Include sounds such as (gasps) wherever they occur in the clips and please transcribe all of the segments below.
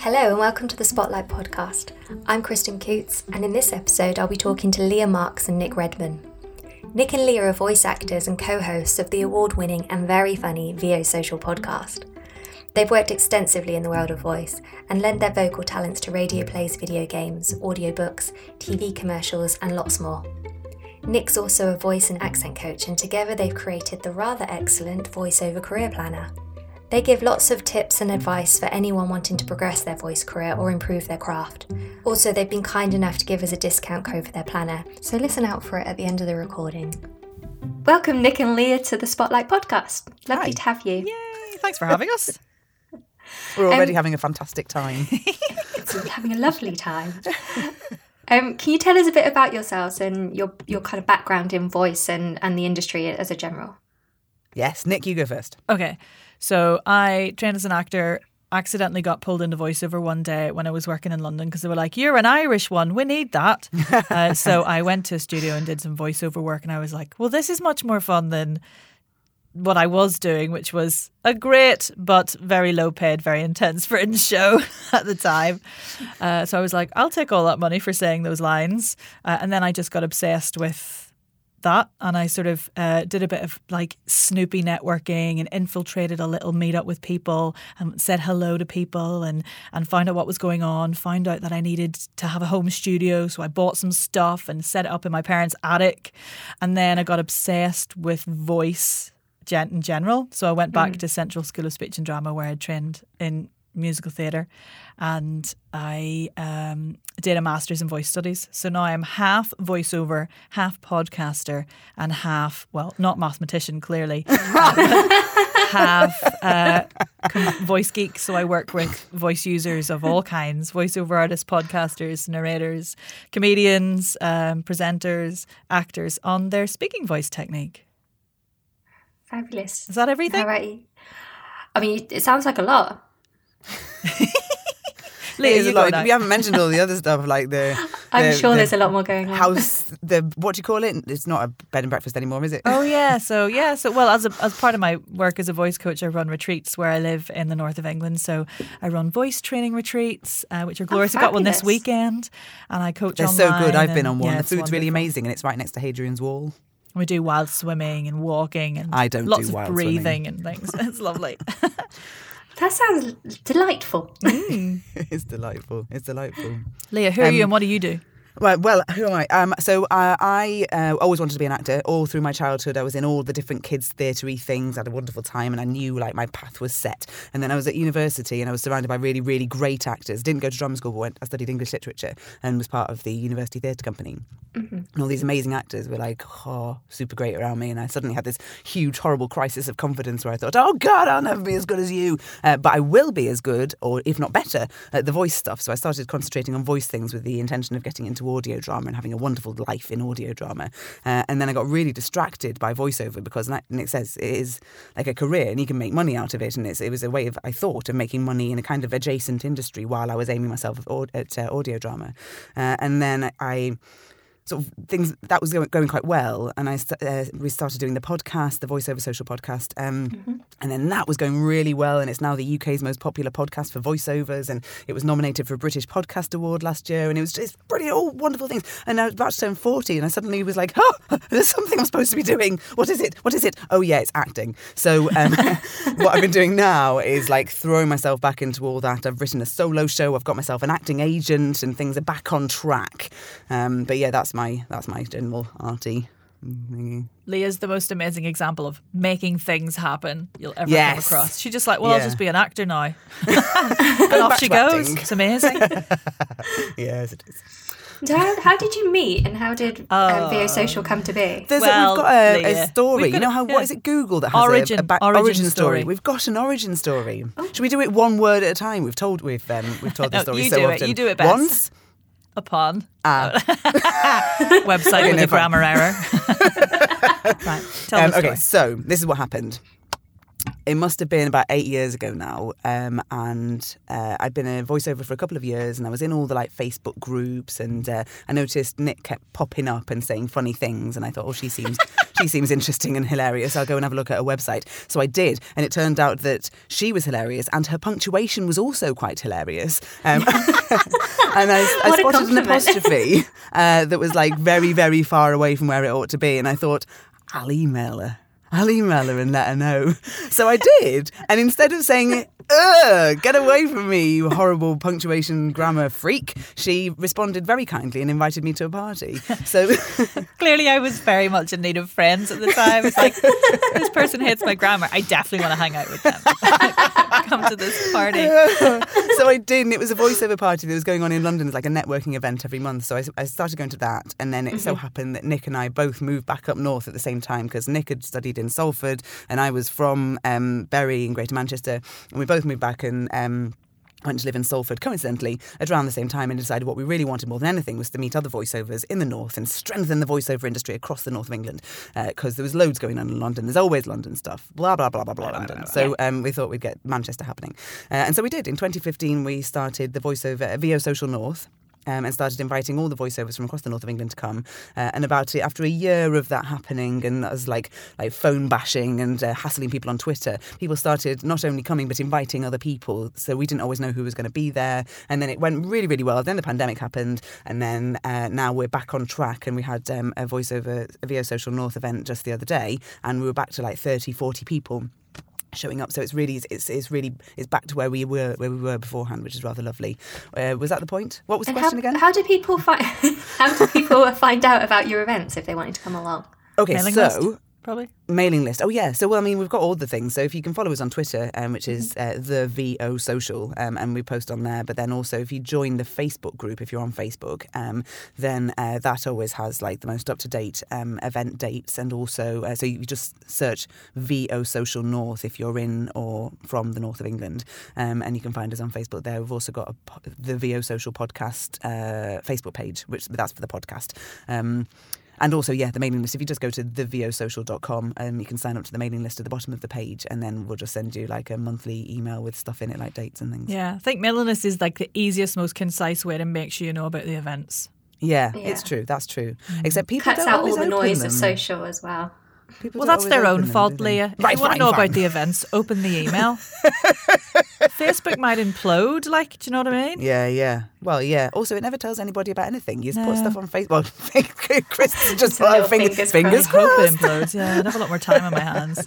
Hello and welcome to the Spotlight Podcast. I'm Kristen Coots, and in this episode, I'll be talking to Leah Marks and Nick Redman. Nick and Leah are voice actors and co hosts of the award winning and very funny VO Social podcast. They've worked extensively in the world of voice and lent their vocal talents to radio plays, video games, audiobooks, TV commercials, and lots more. Nick's also a voice and accent coach, and together they've created the rather excellent VoiceOver Career Planner. They give lots of tips and advice for anyone wanting to progress their voice career or improve their craft. Also, they've been kind enough to give us a discount code for their planner, so listen out for it at the end of the recording. Welcome, Nick and Leah, to the Spotlight Podcast. Lovely Hi. to have you. Yay! Thanks for having us. (laughs) We're already Um, having a fantastic time. (laughs) (laughs) Having a lovely time. Um, can you tell us a bit about yourselves and your your kind of background in voice and, and the industry as a general? yes, Nick, you go first. Okay. So I trained as an actor, accidentally got pulled into voiceover one day when I was working in London because they were like, You're an Irish one. We need that. (laughs) uh, so I went to a studio and did some voiceover work. And I was like, Well, this is much more fun than what I was doing, which was a great but very low paid, very intense (laughs) fringe show at the time. Uh, so I was like, I'll take all that money for saying those lines. Uh, and then I just got obsessed with that and I sort of uh, did a bit of like snoopy networking and infiltrated a little meetup with people and said hello to people and and found out what was going on found out that I needed to have a home studio. So I bought some stuff and set it up in my parents attic. And then I got obsessed with voice gen- in general. So I went back to Central School of Speech and Drama where I trained in musical theatre. And I um, did a master's in voice studies. So now I'm half voiceover, half podcaster, and half, well, not mathematician, clearly, (laughs) half uh, voice geek. So I work with voice users of all kinds voiceover artists, podcasters, narrators, comedians, um, presenters, actors on their speaking voice technique. Fabulous. Is that everything? How about you? I mean, it sounds like a lot. (laughs) Leah, It is you a lot. now. We haven't mentioned all the other stuff like the. (laughs) I'm the- sure the there's a lot more going on. House, the what do you call it? It's not a bed and breakfast anymore, is it? Oh yeah, (laughs) so yeah, so well as a, as part of my work as a voice coach, I run retreats where I live in the north of England. So I run voice training retreats, uh, which are glorious. I got one this weekend, and I coach. They're so good. I've been on one. yeah, the food's really amazing, and it's right next to Hadrian's Wall. We do wild swimming and walking and I don't do lots of wild breathing and things. (laughs) It's lovely. That sounds delightful. (laughs) it's delightful. It's delightful. Leah, who are you Um, and what do you do? Well, well, who am I? Um, so uh, I uh, always wanted to be an actor. All through my childhood, I was in all the different kids' theatre things. I had a wonderful time, and I knew like my path was set. And then I was at university, and I was surrounded by really, really great actors. Didn't go to drama school, but went. I studied English literature and was part of the university theatre company. And all these amazing actors were like, oh, super great around me. And I suddenly had this huge, horrible crisis of confidence where I thought, oh God, I'll never be as good as you. Uh, but I will be as good, or if not better, at the voice stuff. So I started concentrating on voice things with the intention of getting into audio drama and having a wonderful life in audio drama. Uh, and then I got really distracted by voiceover because, like Nick says, it is like a career and you can make money out of it. And it was a way of, I thought, of making money in a kind of adjacent industry while I was aiming myself at, at uh, audio drama. Uh, and then I sort of things that was going, going quite well, and I uh, we started doing the podcast, the voiceover social podcast, um, and then that was going really well, and it's now the UK's most popular podcast for voiceovers, and it was nominated for a British Podcast Award last year, and it was just pretty all wonderful things. And I was about to turn forty, and I suddenly was like, oh, there's something I'm supposed to be doing. What is it? What is it? Oh yeah, it's acting. So um, (laughs) what I've been doing now is like throwing myself back into all that. I've written a solo show. I've got myself an acting agent, and things are back on track. Um, but yeah, that's my that's my general arty. thingy. Leah's the most amazing example of making things happen you'll ever Yes. come across. She's just like, well, I'll just be an actor now. (laughs) and off she goes. acting. It's amazing. (laughs) Yes, it is. How, how did you meet and how did uh, VO Social come to be? There's Well, a, we've got a, Leah, a story. we've you know how yeah. what is it? Google that has Origin- a, a back, origin story. story. We've got an origin story. Should we do it one word at a time? We've told we've um, we've told (laughs) the No, story you so do it. You do it best. Once. Upon Ah. (laughs) website with a grammar error. (laughs) right. Tell Um, okay, so this is what happened. It must have been about eight years ago now, um, and uh, I'd been a voiceover for a couple of years, and I was in all the like Facebook groups, and uh, I noticed Nick kept popping up and saying funny things, and I thought, oh, she seems (laughs) she seems interesting and hilarious. I'll go and have a look at her website. So I did, and it turned out that she was hilarious, and her punctuation was also quite hilarious. Um, (laughs) and I, I spotted an apostrophe uh, that was like very, very far away from where it ought to be, and I thought, I'll email her. I'll email her and let her know. So I did. And instead of saying, Ugh, get away from me, you horrible punctuation grammar freak, she responded very kindly and invited me to a party. So (laughs) Clearly, I was very much in need of friends at the time. It's like, this person hates my grammar. I definitely want to hang out with them. (laughs) Come to this party. (laughs) so I did, and it was a voiceover party that was going on in London. It's like a networking event every month. So I, I started going to that, and then it so happened that Nick and I both moved back up north at the same time because Nick had studied in Salford, and I was from um, Bury in Greater Manchester, and we both moved back and. Um, went to live in Salford coincidentally at around the same time and decided what we really wanted more than anything was to meet other voiceovers in the north and strengthen the voiceover industry across the north of England because there was loads going on in London. There's always London stuff, blah blah blah blah blah, London. So um, we thought we'd get Manchester happening, uh, and so we did. In 2015, we started the voiceover VO Social North um, and started inviting all the voiceovers from across the north of England to come. Uh, and about it, after a year of that happening and us like like phone bashing and uh, hassling people on Twitter, people started not only coming but inviting other people. So we didn't always know who was going to be there. And then it went really really well. Then the pandemic happened, and then uh, now we're back on track. And we had um, a voiceover a VO Social North event just the other day, and we were back to like 30, 40 people showing up. So it's really it's it's really it's back to where we were where we were beforehand, which is rather lovely. Uh, was that the point? What was the And question how, again? how do people find (laughs) how do people find out about your events if they wanted to come along? okay, Mailing so list, probably. mailing list. Oh yeah. So well, I mean, we've got all the things. So if you can follow us on Twitter, um, which is uh, the VO Social, um, and we post on there. But then also, if you join the Facebook group, if you're on Facebook, um, then uh, that always has like the most up to date um, event dates, and also uh, so you just search VO Social North if you're in or from the north of England, um, and you can find us on Facebook there. We've also got po- the VO Social podcast uh, Facebook page, which that's for the podcast. And also, yeah, the mailing list. If you just go to thevosocial.com, um, you can sign up to the mailing list at the bottom of the page, and then we'll just send you like a monthly email with stuff in it, like dates and things. Yeah, I think mailing list is like the easiest, most concise way to make sure you know about the events. Yeah, Yeah. it's true. That's true. Except people Cuts don't out all the noise them. of social as well. People Well, that's their own fault, do? Leah. If Right, you want fine, to know fine. about the events, open the email. (laughs) Facebook might implode, like, do you know what I mean? Yeah, yeah. Well, yeah. Also, it never tells anybody about anything. You just put stuff on Facebook. Well, (laughs) Chris just So (laughs) put little fingers, fingers fingers I hope it implodes. Yeah, I'd have a lot more time on my hands.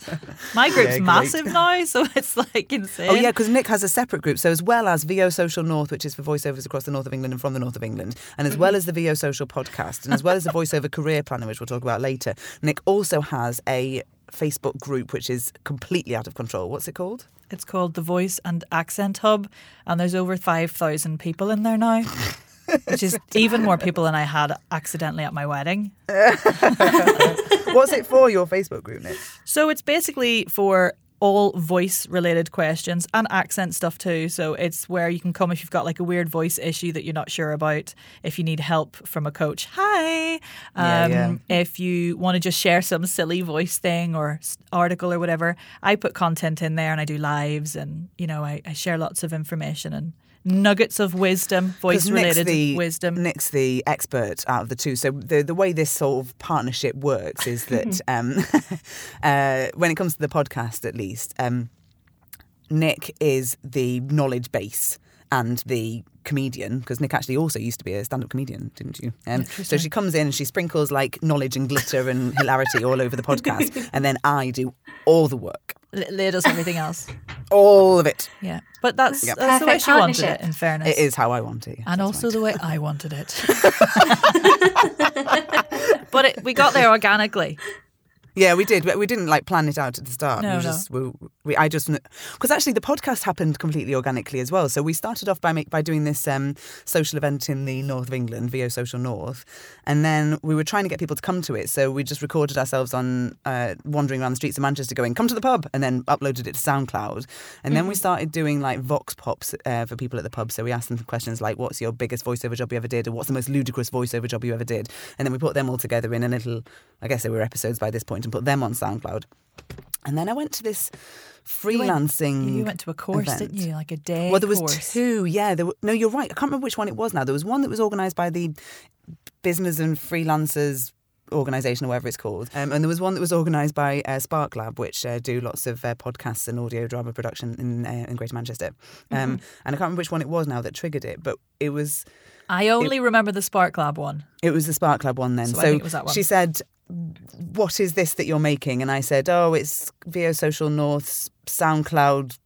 My group's Yeah, massive now, so it's like insane. Oh yeah, because Nick has a separate group. So as well as VO Social North, which is for voiceovers across the north of England and from the north of England, and as well as the VO Social podcast, and as well as the voiceover career planner, which we'll talk about later, Nick also has a Facebook group which is completely out of control. What's it called? It's called the Voice and Accent Hub, and there's over 5,000 people in there now, (laughs) which is even more people than I had accidentally at my wedding. (laughs) What's it for? Your Facebook group, Nick? So it's basically for all voice related questions and accent stuff too. So it's where you can come if you've got like a weird voice issue that you're not sure about, if you need help from a coach. Hi. Um, yeah. If you want to just share some silly voice thing or article or whatever, I put content in there and I do lives and, you know, I, I share lots of information and nuggets of wisdom, voice related the, wisdom. Nick's the expert out of the two. So the the way this sort of partnership works is that (laughs) um, (laughs) uh, when it comes to the podcast, at least, um, Nick is the knowledge base and the comedian because Nick actually also used to be a stand-up comedian, didn't you? Um, so she comes in and she sprinkles like knowledge and glitter and hilarity all over the podcast, (laughs) and then I do all the work, Le- Leah does everything else. All of it. Yeah. But that's, Yep. that's the way she wanted it, in fairness. It is how I want it. and also right. the way I wanted it. (laughs) (laughs) but it, we got there organically. Yeah, we did. but We didn't like plan it out at the start. No, we no. just we, we I just because actually the podcast happened completely organically as well. So we started off by make, by doing this um, social event in the north of England, VO Social North, and then we were trying to get people to come to it. So we just recorded ourselves on uh, wandering around the streets of Manchester, going "Come to the pub," and then uploaded it to SoundCloud. And then we started doing like vox pops uh, for people at the pub. So we asked them questions like, "What's your biggest voiceover job you ever did?" or "What's the most ludicrous voiceover job you ever did?" And then we put them all together in a little. I guess they were episodes by this point, and put them on SoundCloud. And then I went to this You went- freelancing. You went to a course, event. didn't you? Like a day Well, there was course. two. Yeah, there were, no, you're right. I can't remember which one it was now. There was one that was organised by the Business and Freelancers organisation or whatever it's called, um, and there was one that was organised by uh, Spark Lab, which uh, do lots of uh, podcasts and audio drama production in uh, in Greater Manchester. Um, Mm-hmm. And I can't remember which one it was now that triggered it, but it was I only remember the Spark Lab one. it was the Spark Lab one then. So So, I think it was that one. she said, "What is this that you're making?" And I said, "Oh, it's VO Social North's SoundCloud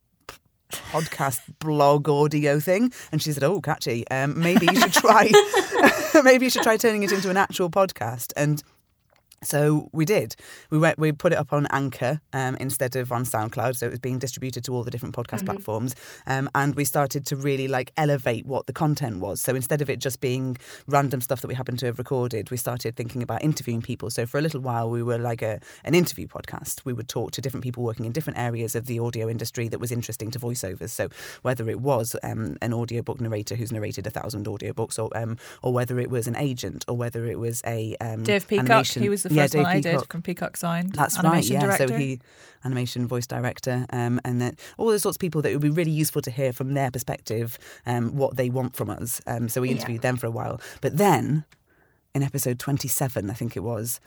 podcast blog audio thing." And she said, "Oh, catchy. Um, maybe you should try. (laughs) maybe you should try turning it into an actual podcast." And so we did. We went. We put it up on Anchor um, instead of on SoundCloud, so it was being distributed to all the different podcast platforms. Um, and we started to really like elevate what the content was. So instead of it just being random stuff that we happened to have recorded, we started thinking about interviewing people. So for a little while, we were like a an interview podcast. We would talk to different people working in different areas of the audio industry that was interesting to voiceovers. So whether it was um, an audiobook narrator who's narrated a thousand audiobooks, or um, or whether it was an agent, or whether it was a um, Dave Peacock, animation- he was the yeah, first Dave one I did from Peacock Sound. That's animation right. Yeah. Director. So he animation voice director, um, and then all those sorts of people that it would be really useful to hear from their perspective, um, what they want from us. Um, so we Yeah. interviewed them for a while, but then in episode twenty-seven, I think it was,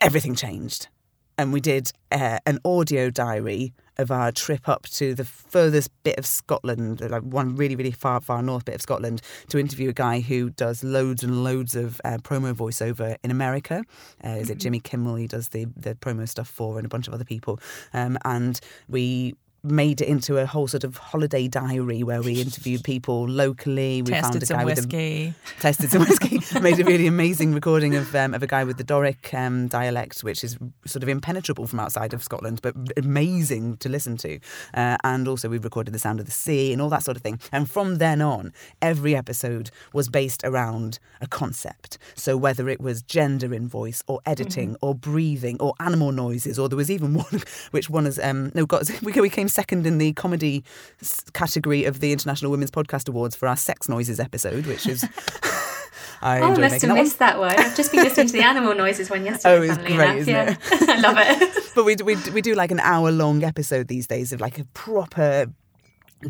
everything changed, and we did uh, an audio diary of our trip up to the furthest bit of Scotland, like one really, really far, far north bit of Scotland, to interview a guy who does loads and loads of uh, promo voiceover in America. Uh, is it Jimmy Kimmel? He does the the promo stuff for, and a bunch of other people. Um, and we made it into a whole sort of holiday diary where we interviewed people locally. We found tested a some guy with a tested some whiskey, (laughs) made a really amazing recording of um, of a guy with the Doric um, dialect, which is sort of impenetrable from outside of Scotland, but amazing to listen to. Uh, and also, we recorded the sound of the sea and all that sort of thing. And from then on, every episode was based around a concept. So whether it was gender in voice, or editing, or breathing, or animal noises, or there was even (laughs) one which one is um, no, got (laughs) we came second in the comedy category of the International Women's Podcast Awards for our sex noises episode, which is. (laughs) I Oh, I must have missed that one. I've just been listening to the animal noises one yesterday. Oh, it's great, enough. isn't yeah. (laughs) I love it. (laughs) But we, we, we do like an hour long episode these days of like a proper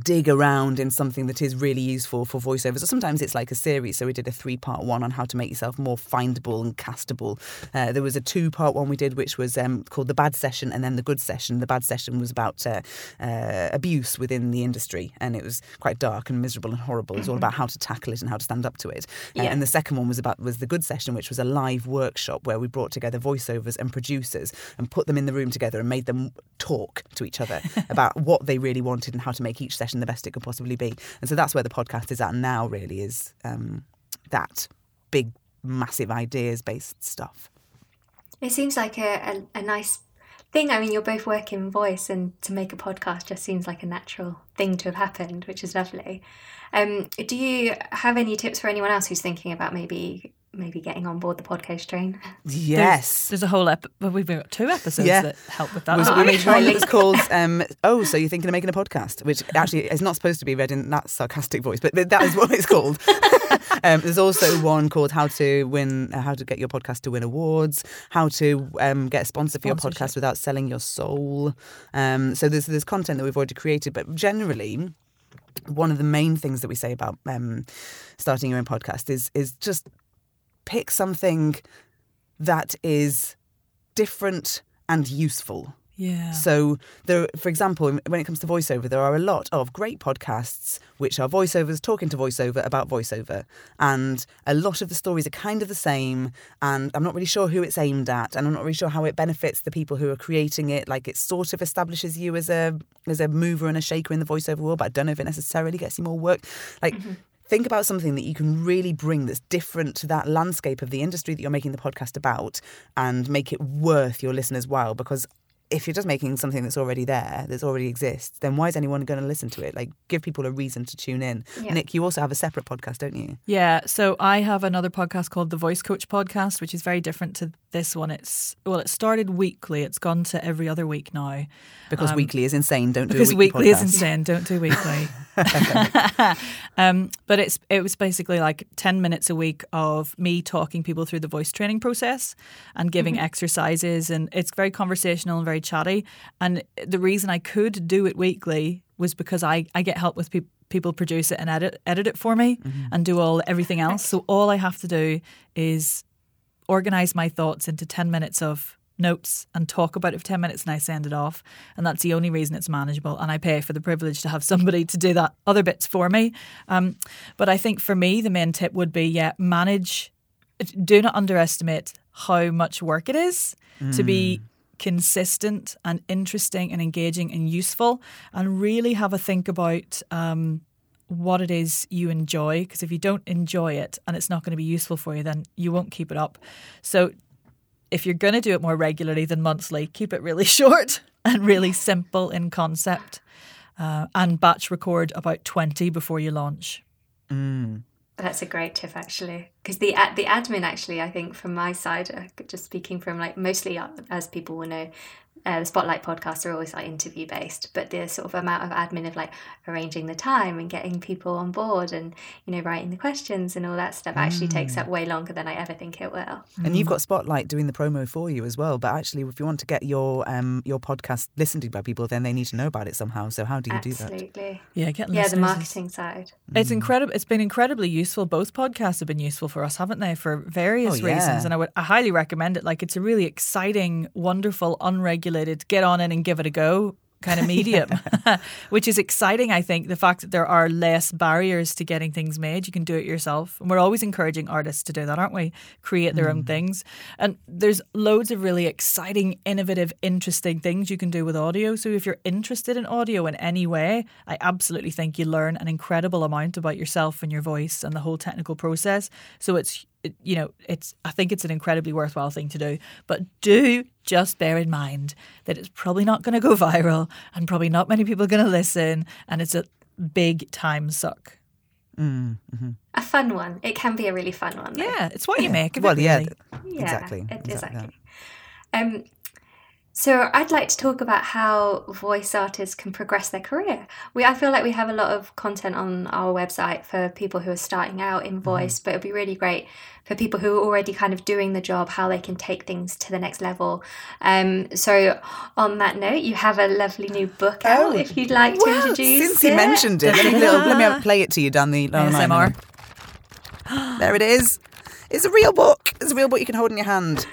dig around in something that is really useful for voiceovers. Or sometimes it's like a series. So we did a three part one on how to make yourself more findable and castable. Uh, there was a two part one we did, which was um, called the bad session and then the good session. The bad session was about uh, uh, abuse within the industry, and it was quite dark and miserable and horrible. It was all about how to tackle it and how to stand up to it. Uh, Yeah. And the second one was about was the good session, which was a live workshop where we brought together voiceovers and producers and put them in the room together and made them talk to each other (laughs) about what they really wanted and how to make each session the best it could possibly be. And so that's where the podcast is at now. Really, is um, that big, massive ideas based stuff. It seems like a, a, a nice thing. I mean, you're both working voice, and to make a podcast just seems like a natural thing to have happened, which is lovely. Um, do you have any tips for anyone else who's thinking about maybe maybe getting on board the podcast train? Yes. There's a whole ep- well, we've got two episodes Yeah. that help with that. was, Oh, we I'm made trying one to was (laughs) called um, "Oh, so you're thinking of making a podcast?" Which actually is not supposed to be read in that sarcastic voice, but that is what it's called. (laughs) um, there's also one called "How to Win," uh, how to get your podcast to win awards, how to um, get a sponsor for your podcast without selling your soul. Um, so there's there's content that we've already created, but generally. One of the main things that we say about um, starting your own podcast is is just pick something that is different and useful. yeah. So, there, for example, when it comes to voiceover, there are a lot of great podcasts which are voiceovers talking to voiceover about voiceover, and a lot of the stories are kind of the same. And I'm not really sure who it's aimed at, and I'm not really sure how it benefits the people who are creating it. Like it sort of establishes you as a as a mover and a shaker in the voiceover world, but I don't know if it necessarily gets you more work. Like. Mm-hmm. Think about something that you can really bring that's different to that landscape of the industry that you're making the podcast about and make it worth your listeners' while. Because if you're just making something that's already there, that's already exists, then why is anyone going to listen to it? Like, give people a reason to tune in. Yeah. Nick, you also have a separate podcast, don't you? Yeah, so I have another podcast called the Voice Coach Podcast, which is very different to this one. It's well, it started weekly. It's gone to every other week now. Because Um, weekly is insane. Don't do a because weekly, weekly is insane. Don't do weekly. (laughs) (laughs) um, but it's it was basically like ten minutes a week of me talking people through the voice training process and giving exercises, and it's very conversational and very chatty. And the reason I could do it weekly was because I, I get help with people people produce it and edit edit it for me mm-hmm. and do all everything else. So all I have to do is organize my thoughts into 10 minutes of notes and talk about it for 10 minutes and I send it off. And that's the only reason it's manageable. And I pay for the privilege to have somebody to do that other bits for me. Um, but I think for me, the main tip would be yeah, manage, do not underestimate how much work it is mm. to be mm. Consistent and interesting and engaging and useful and really have a think about. Um, what it is you enjoy because if you don't enjoy it and it's not going to be useful for you then you won't keep it up so if you're going to do it more regularly than monthly, keep it really (laughs) short and really simple in concept. Uh, and batch record about 20 before you launch. Mm. That's a great tip, actually, because the the admin, actually, I think from my side, uh, just speaking from like mostly uh, as people will know, uh, the Spotlight podcasts are always like interview based, but the sort of amount of admin of like arranging the time and getting people on board and you know writing the questions and all that stuff actually mm. takes up way longer than I ever think it will. And you've got Spotlight doing the promo for you as well. But actually, if you want to get your um your podcast listened to by people, then they need to know about it somehow. So how do you Absolutely. do that? Absolutely. yeah, getting yeah the marketing side. It's mm. incredible. It's been incredibly useful. Both podcasts have been useful for us, haven't they? For various oh, yeah. reasons, and I would I highly recommend it. Like it's a really exciting, wonderful, unregulated. Get on in and give it a go kind of medium, (laughs) (laughs) which is exciting. I think the fact that there are less barriers to getting things made, you can do it yourself. And we're always encouraging artists to do that, aren't we? Create their mm. own things. And there's loads of really exciting, innovative, interesting things you can do with audio. So if you're interested in audio in any way, I absolutely think you learn an incredible amount about yourself and your voice and the whole technical process. So it's you know, it's I think it's an incredibly worthwhile thing to do. But do just bear in mind that it's probably not going to go (laughs) viral and probably not many people are going to listen and it's a big time suck. Mm-hmm. A fun one. It can be a really fun one. Though. Yeah, it's what you make of well, it. yeah, really. yeah, exactly. It, exactly. Um, so I'd like to talk about how voice artists can progress their career. We I feel like we have a lot of content on our website for people who are starting out in mm-hmm. voice, mm-hmm. but it'd be really great for people who are already kind of doing the job how they can take things to the next level. Um, so on that note, you have a lovely new book oh, out if you'd like well, to introduce. Since he mentioned it, let me, let me play it to you down the line. ASMR. there it is. It's a real book. It's a real book you can hold in your hand.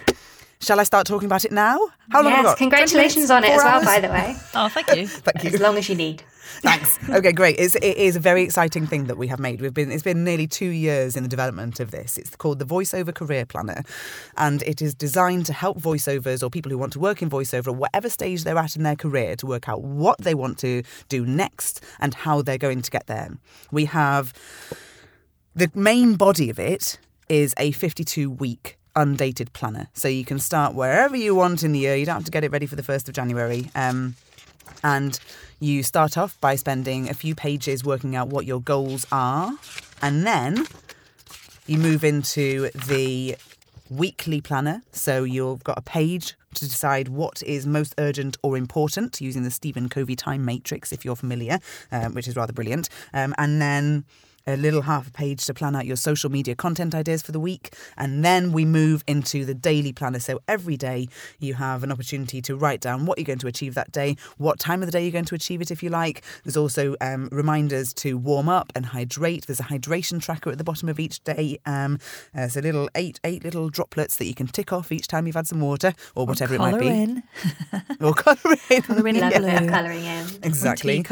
Shall I start talking about it now? How long yes, have we got? Congratulations on it as well, by the way. (laughs) Oh, thank you. (laughs) thank you. As long as you need. Thanks. Okay, great. It's, it is a very exciting thing that we have made. We've been it's been nearly two years in the development of this. It's called the VoiceOver Career Planner, and it is designed to help voiceovers or people who want to work in voiceover at whatever stage they're at in their career to work out what they want to do next and how they're going to get there. We have the main body of it is a 52 week undated planner. So you can start wherever you want in the year. You don't have to get it ready for the 1st of January. Um, and you start off by spending a few pages working out what your goals are. And then you move into the weekly planner. So you've got a page to decide what is most urgent or important using the Stephen Covey time matrix, if you're familiar, um, which is rather brilliant. Um, and then a little half a page to plan out your social media content ideas for the week. And then we move into the daily planner. So every day you have an opportunity to write down what you're going to achieve that day, what time of the day you're going to achieve it if you like. There's also um, reminders to warm up and hydrate. There's a hydration tracker at the bottom of each day. Um, there's a little eight eight little droplets that you can tick off each time you've had some water or whatever or it might be. In. or colour in. Colour in (laughs) yeah. colouring in. Exactly.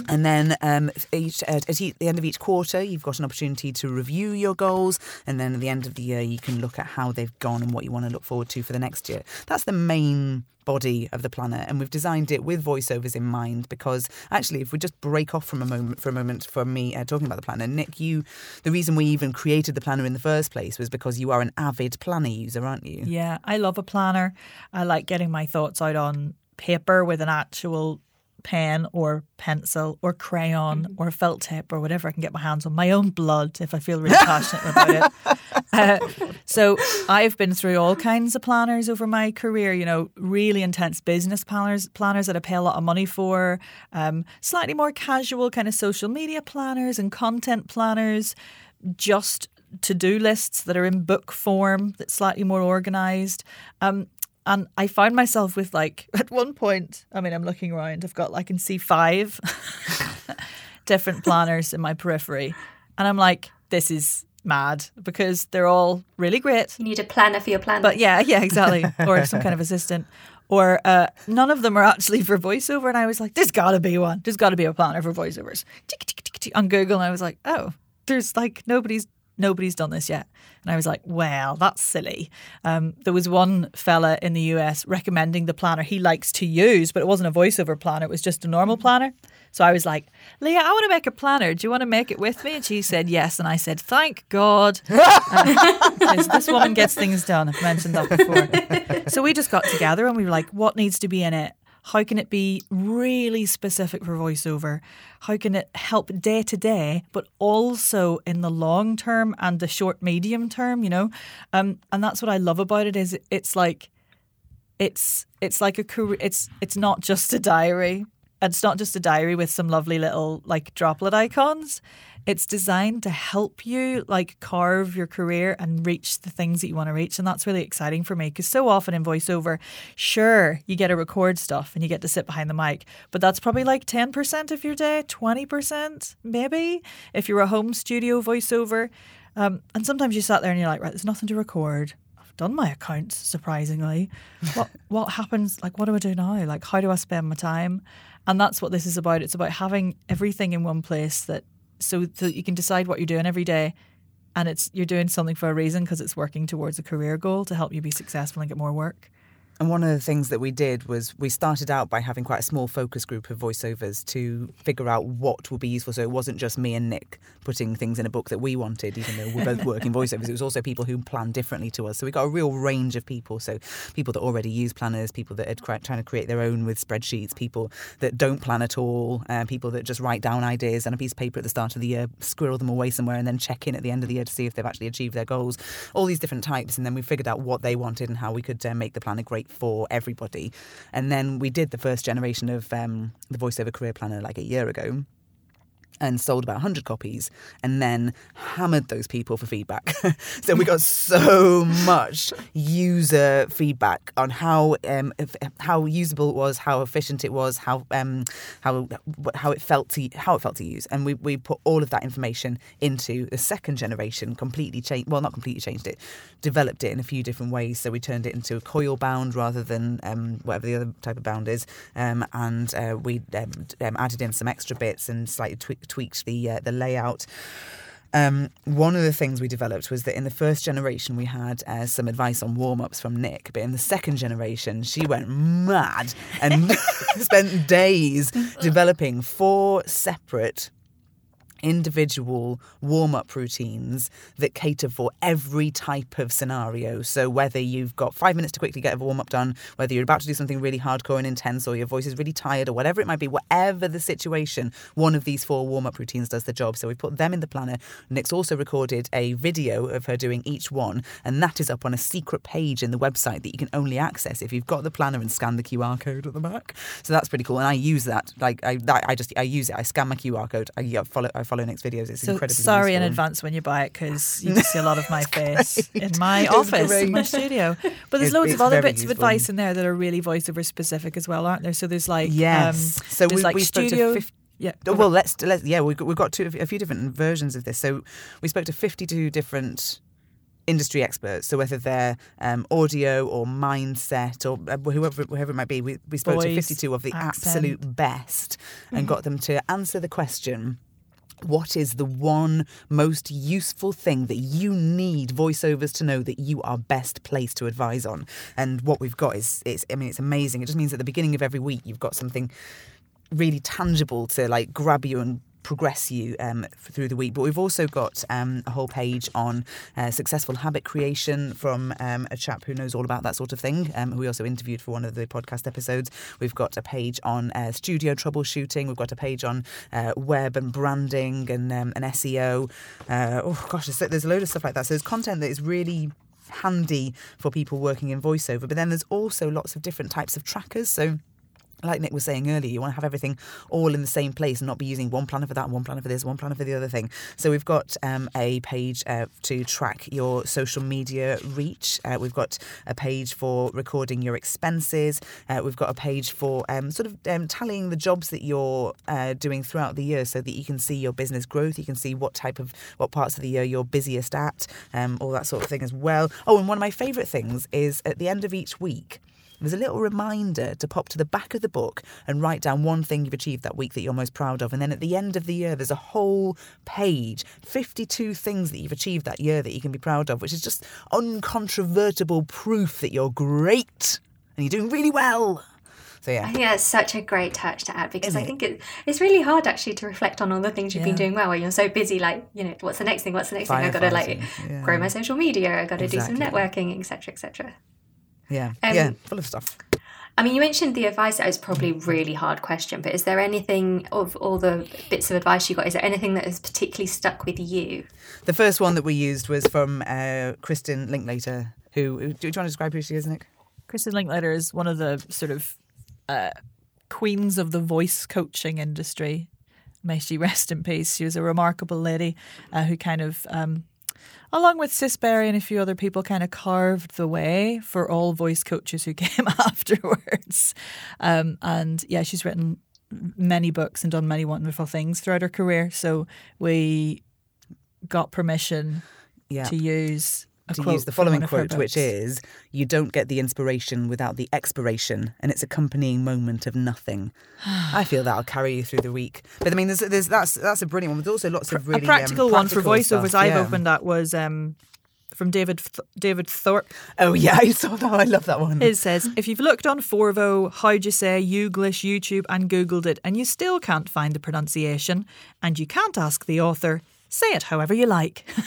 (laughs) And then um, each, at, at the end of each quarter, you've got an opportunity to review your goals. And then at the end of the year, you can look at how they've gone and what you want to look forward to for the next year. That's the main body of the planner and we've designed it with voiceovers in mind because actually if we just break off from a moment for a moment for me uh, talking about the planner nick you the reason we even created the planner in the first place was because you are an avid planner user aren't you yeah i love a planner i like getting my thoughts out on paper with an actual pen or pencil or crayon mm-hmm. or felt tip or whatever I can get my hands on. My own blood if I feel really (laughs) passionate about it. Uh, so I've been through all kinds of planners over my career. You know, really intense business planners, planners that I pay a lot of money for. Um, slightly more casual kind of social media planners and content planners. Just to do lists that are in book form, that's slightly more organized. Um, and I found myself with like (laughs) at one point. I mean, I'm looking around. I've got like I can see five (laughs) different planners in my periphery, and I'm like, this is mad because they're all really great. You need a planner for your planner. But yeah, yeah, exactly. (laughs) or some kind of assistant. Or uh, none of them are actually for voiceover. And I was like, there's got to be one. There's got to be a planner for voiceovers. On Google, and I was like, oh, there's like nobody's nobody's done this yet. And I was like, well, that's silly. Um, there was one fella in the US recommending the planner he likes to use, but it wasn't a voiceover planner, it was just a normal planner. So I was like, Leah, I want to make a planner. Do you want to make it with me? And she said yes. And I said, thank God. (laughs) Uh, this woman gets things done. I've mentioned that before. So we just got together and we were like, what needs to be in it? How can it be really specific for voiceover? How can it help day to day, but also in the long term and the short medium term? You know, um, and that's what I love about it is it's like it's it's like a career. It's it's not just a diary. It's not just a diary with some lovely little like droplet icons. It's designed to help you like carve your career and reach the things that you want to reach. And that's really exciting for me because so often in voiceover, sure, you get to record stuff and you get to sit behind the mic, but that's probably like 10% of your day, 20% maybe if you're a home studio voiceover. Um, and sometimes you sat there and you're like, right, there's nothing to record I've done my accounts surprisingly what (laughs) what happens like what do i do now like how do i spend my time and that's what this is about it's about having everything in one place that so that you can decide what you're doing every day. And it's you're doing something for a reason because it's working towards a career goal to help you be successful and get more work And one of the things that we did was we started out by having quite a small focus group of voiceovers to figure out what would be useful. So it wasn't just me and Nick putting things in a book that we wanted, even though we're both (laughs) working voiceovers. It was also people who plan differently to us. So we got a real range of people. So people that already use planners, people that are trying to create their own with spreadsheets, people that don't plan at all, uh, people that just write down ideas on a piece of paper at the start of the year, squirrel them away somewhere, and then check in at the end of the year to see if they've actually achieved their goals. All these different types. And then we figured out what they wanted and how we could uh, make the planner great for everybody. And then we did the first generation of um, the voiceover career planner like a year ago and sold about 100 copies and then hammered those people for feedback. (laughs) so we got so much user feedback on how um, if- how usable it was, how efficient it was, how um, how how it felt to how it felt to use. And we, we put all of that information into the second generation, completely changed well not completely changed it, developed it in a few different ways. So we turned it into a coil bound rather than um, whatever the other type of bound is. Um, and uh, we um, um, added in some extra bits and slightly twe- tweaked the uh, the layout. Um, one of the things we developed was that in the first generation we had uh, some advice on warm ups from Nick, but in the second generation she went mad and (laughs) spent days (laughs) developing four separate individual warm up routines that cater for every type of scenario. So, whether you've got five minutes to quickly get a warm up done, whether you're about to do something really hardcore and intense, or your voice is really tired, or whatever it might be, whatever the situation, one of these four warm up routines does the job. So, we put them in the planner. Nick's also recorded a video of her doing each one, and that is up on a secret page in the website that you can only access if you've got the planner and scan the QR code at the back. So, that's pretty cool. And I use that. Like, I, I just, I use it. I scan my QR code. I follow, I follow Videos. It's so incredibly sorry in advance when you buy it because you see a lot of my (laughs) face in my It's office in my studio but there's It- loads it's of other bits of advice in there that are really voiceover specific as well aren't there so there's like Yes. um, so we, like we spoke studio to 50, yeah well, let's let's yeah, we've got, we've got two, a few different versions of this. So we spoke to fifty-two different industry experts. So whether they're um, audio or mindset or uh, whoever whoever it might be, we, we spoke to fifty-two of the accent. absolute best Mm-hmm. and got them to answer the question. What is the one most useful thing that you need voiceovers to know that you are best placed to advise on? And what we've got is, it's, I mean, it's amazing. It just means at the beginning of every week, you've got something really tangible to like grab you and progress you um, through the week. But we've also got um, a whole page on uh, successful habit creation from um, a chap who knows all about that sort of thing, um, who we also interviewed for one of the podcast episodes. We've got a page on uh, studio troubleshooting. We've got a page on uh, web and branding and, um, and SEO. Uh, oh gosh, there's, there's a load of stuff like that. So there's content that is really handy for people working in voiceover. But then there's also lots of different types of trackers. So like Nick was saying earlier, you want to have everything all in the same place and not be using one planner for that, one planner for this, one planner for the other thing. So we've got um, a page uh, to track your social media reach. Uh, we've got a page for recording your expenses. Uh, we've got a page for um, sort of um, tallying the jobs that you're uh, doing throughout the year, so that you can see your business growth. You can see what type of what parts of the year you're busiest at, um, all that sort of thing as well. Oh, and one of my favourite things is at the end of each week. There's a little reminder to pop to the back of the book and write down one thing you've achieved that week that you're most proud of. And then at the end of the year, there's a whole page 52 things that you've achieved that year that you can be proud of, which is just uncontrovertible proof that you're great and you're doing really well. So yeah. I yeah, think that's such a great touch to add because Isn't I think it, it's really hard actually to reflect on all the things you've been doing well when you're so busy. Like, you know, what's the next thing? What's the next thing? I've got to like yeah. grow my social media. I've got to do some networking, etc., etc. yeah, Um, yeah, full of stuff. I mean, you mentioned the advice. That was probably a really hard question, but is there anything of all the bits of advice you got? Is there anything that has particularly stuck with you? The first one that we used was from uh, Kristin Linklater, who, who do you want to describe who she is, Nick? Kristin Linklater is one of the sort of uh, queens of the voice coaching industry. May she rest in peace. She was a remarkable lady uh, who kind of, um, along with Sis Berry and a few other people, kind of carved the way for all voice coaches who (laughs) came afterwards. Um, and yeah, she's written many books and done many wonderful things throughout her career. So we got permission Yeah. to use to quote use the following quote, which is You don't get the inspiration without the expiration and its accompanying moment of nothing. (sighs) I feel that'll carry you through the week. But I mean, there's, there's that's that's a brilliant one. There's also lots of really a practical um, one for voiceovers stuff, I've yeah. opened that was um, from David Th- David Thorpe. Oh, yeah, (laughs) I saw that. I love that one. It says, if you've looked on Forvo, how'd you say, Youglish, YouTube, and Googled it, and you still can't find the pronunciation, and you can't ask the author, say it however you like. (laughs)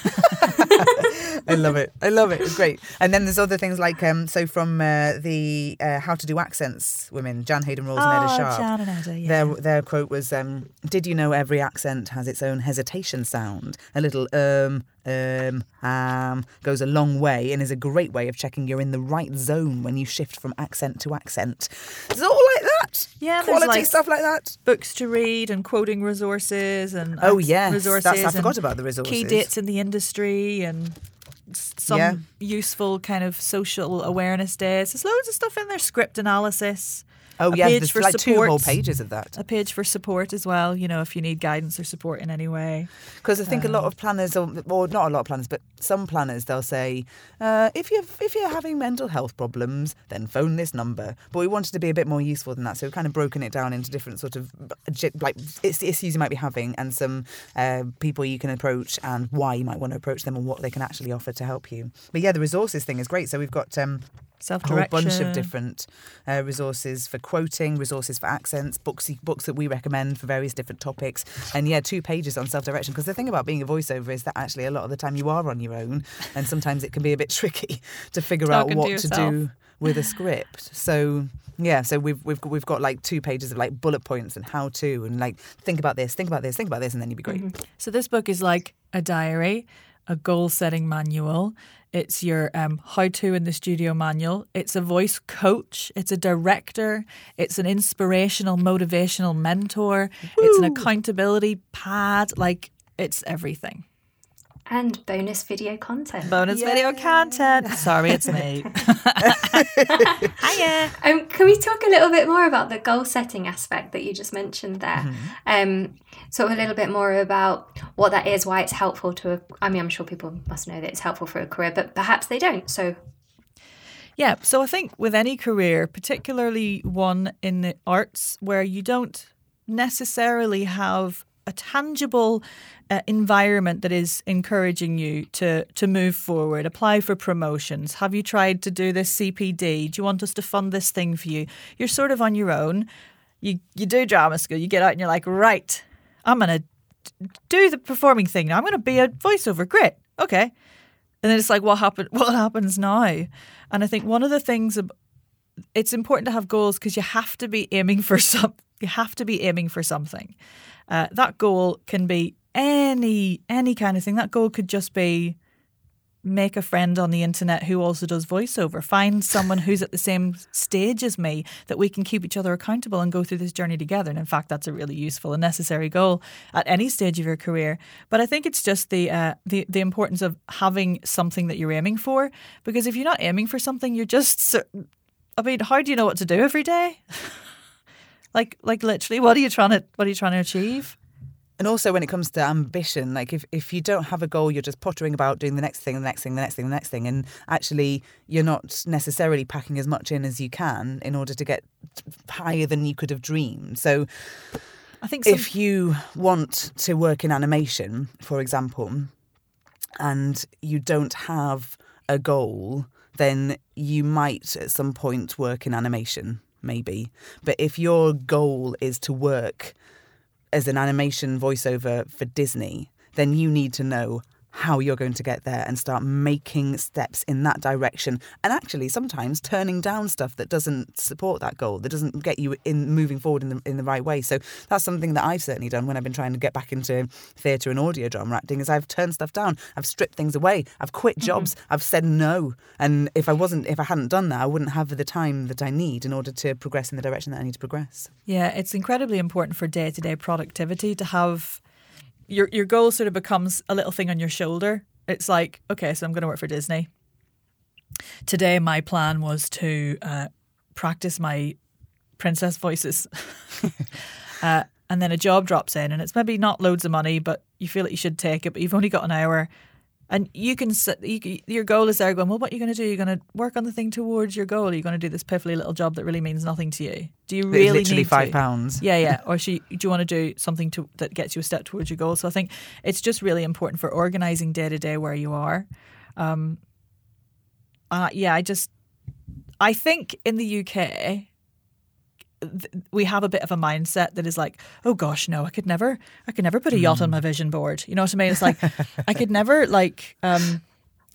I love it. I love it. It's great. And then there's other things like um, so from uh, the uh, How to Do Accents women, Jan Haydn Rowles and Edda Oh, Sharpe. Jan and Edda, yeah. Their their quote was, um, "Did you know every accent has its own hesitation sound? A little um um um goes a long way and is a great way of checking you're in the right zone when you shift from accent to accent. It's all like that. Yeah, there's quality like- stuff like that. Books to read and quoting resources and Oh, yeah, resources. That's- I forgot about the resources. Key dates in the industry and some Yeah. useful kind of social awareness days. There's loads of stuff in there. Script analysis. Oh a yeah, page there's for like two whole support. pages of that. a page for support as well. You know, if you need guidance or support in any way. Because I think a lot of planners, or, or not a lot of planners, but some planners, they'll say, uh, if you're if you're having mental health problems, then phone this number. But we wanted to be a bit more useful than that, so we've kind of broken it down into different sort of like it's the issues you might be having, and some uh, people you can approach, and why you might want to approach them, and what they can actually offer to help you. But yeah, the resources thing is great. So we've got. Um, Self a whole bunch of different uh, resources for quoting, resources for accents, books books that we recommend for various different topics, and yeah, two pages on self direction. Because the thing about being a voiceover is that actually a lot of the time you are on your own, and sometimes it can be a bit (laughs) tricky to figure out Talking to what to yourself. do with a (sighs) script. So yeah, so we've we've we've got like two pages of like bullet points and how to, and like think about this, think about this, think about this, and then you'd be great. So this book is like a diary, a goal setting manual. It's your um, how to in the studio manual. It's a voice coach. It's a director. It's an inspirational, motivational mentor. It's an accountability pad. Like it's everything. And bonus video content. Bonus video content. Sorry, it's (laughs) me. (laughs) Hiya. Um, can we talk a little bit more about the goal setting aspect that you just mentioned there? Um, sort of a little bit more about what that is, why it's helpful to. A, I mean, I'm sure people must know that it's helpful for a career, but perhaps they don't. So, Yeah, so I think with any career, particularly one in the arts where you don't necessarily have a tangible uh, environment that is encouraging you to to move forward, apply for promotions. Have you tried to do this CPD? Do you want us to fund this thing for you? You're sort of on your own. You you do drama school. You get out and you're like, right, I'm gonna do the performing thing now. I'm gonna be a voiceover. Great, okay. And then it's like, what happen? What happens now? And I think one of the things it's important to have goals because you have to be aiming for some. You have to be aiming for something. Uh, that goal can be any any kind of thing. That goal could just be make a friend on the internet who also does voiceover. Find someone who's at the same stage as me that we can keep each other accountable and go through this journey together. And in fact, that's a really useful and necessary goal at any stage of your career. But I think it's just the uh, the the importance of having something that you're aiming for. Because if you're not aiming for something, you're just. I mean, how do you know what to do every day? (laughs) like, like literally, what are you trying to what are you trying to achieve? And also when it comes to ambition, like if, if you don't have a goal, you're just pottering about doing the next thing, the next thing, the next thing, the next thing. And actually, you're not necessarily packing as much in as you can in order to get higher than you could have dreamed. So I think some- if you want to work in animation, for example, and you don't have a goal, then you might at some point work in animation, maybe. But if your goal is to work as an animation voiceover for Disney, then you need to know how you're going to get there and start making steps in that direction. And actually sometimes turning down stuff that doesn't support that goal that doesn't get you in moving forward in the in the right way. So that's something that I've certainly done when I've been trying to get back into theatre and audio drama acting is I've turned stuff down. I've stripped things away. I've quit jobs. Mm-hmm. I've said no. And if I wasn't if I hadn't done that I wouldn't have the time that I need in order to progress in the direction that I need to progress. Yeah it's incredibly important for day-to-day productivity to have your your goal sort of becomes a little thing on your shoulder. It's like, okay, so I'm going to work for Disney. Today, my plan was to uh, practice my princess voices. (laughs) uh, and then a job drops in, and it's maybe not loads of money, but you feel like you should take it, but you've only got an hour. And you can you, your goal is there going, well, what are you going to do? You're going to work on the thing towards your goal. Are you going to do this piffly little job that really means nothing to you? Do you really literally need five to? pounds? Yeah, yeah. Or she, do you want to do something to that gets you a step towards your goal? So I think it's just really important for organizing day to day where you are. Um, uh, yeah, I just I think in the UK we have a bit of a mindset that is like, oh gosh, no, I could never, I could never put a yacht mm. on my vision board. You know what I mean? It's like, I could never like, um,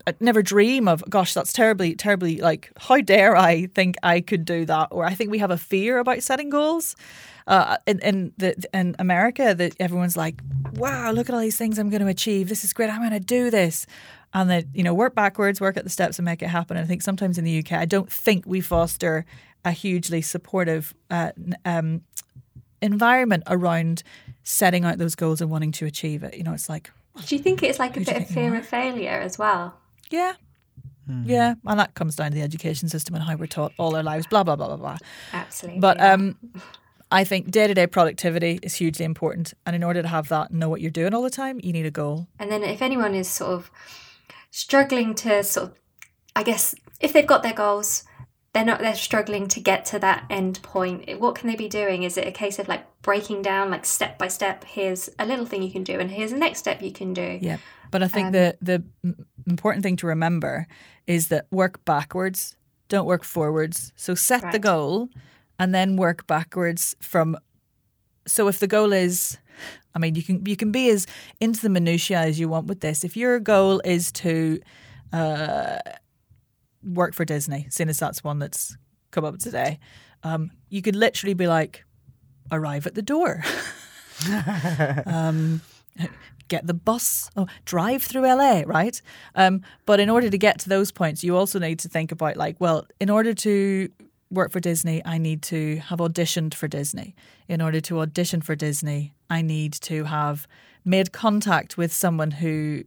I'd never dream of, gosh, that's terribly, terribly like, how dare I think I could do that? Or I think we have a fear about setting goals. Uh, in in, the, in America, that everyone's like, wow, look at all these things I'm going to achieve. This is great. I'm going to do this. And that, you know, work backwards, work at the steps and make it happen. And I think sometimes in the UK, I don't think we foster a hugely supportive uh, um, environment around setting out those goals and wanting to achieve it. You know, it's like. Do you think it's like a bit of fear of failure as well? Yeah. Mm-hmm. Yeah, and that comes down to the education system and how we're taught all our lives, blah blah blah blah blah. Absolutely. But um, I think day to day productivity is hugely important, and in order to have that, know what you're doing all the time, you need a goal. And then, if anyone is sort of struggling to sort of, I guess, if they've got their goals, they're not they're struggling to get to that end point. What can they be doing? Is it a case of like breaking down like step by step here's a little thing you can do and here's the next step you can do? Yeah but i think um, the the important thing to remember is that work backwards don't work forwards. So set right. the goal and then work backwards from so if the goal is i mean you can you can be as into the minutiae as you want with this. If your goal is to uh, work for Disney, seeing as that's one that's come up today, um, you could literally be like, arrive at the door. (laughs) um, get the bus, oh, drive through LA, right? Um, but in order to get to those points, you also need to think about like, well, in order to work for Disney, I need to have auditioned for Disney. In order to audition for Disney, I need to have made contact with someone who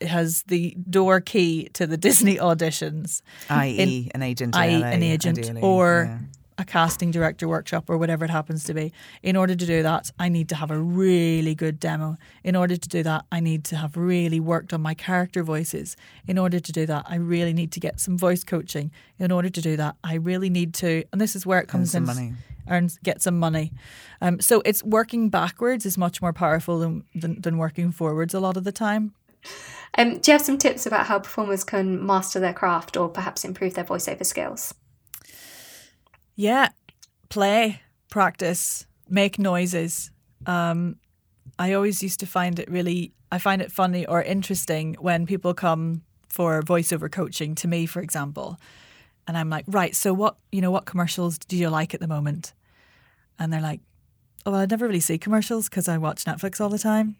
has the door key to the Disney auditions, i.e., an agent, i.e., an agent, ideally. or yeah. a casting director workshop, or whatever it happens to be. In order to do that, I need to have a really good demo. In order to do that, I need to have really worked on my character voices. In order to do that, I really need to get some voice coaching. In order to do that, I really need to, and this is where it comes in. Money earn get some money. Um, so it's working backwards is much more powerful than, than, than working forwards a lot of the time. Um, do you have some tips about how performers can master their craft or perhaps improve their voiceover skills? Yeah, play, practice, make noises. Um, I always used to find it really, I find it funny or interesting when people come for voiceover coaching to me, for example, and I'm like, right, so what, you know, what commercials do you like at the moment? And they're like, oh, well, I never really see commercials because I watch Netflix all the time.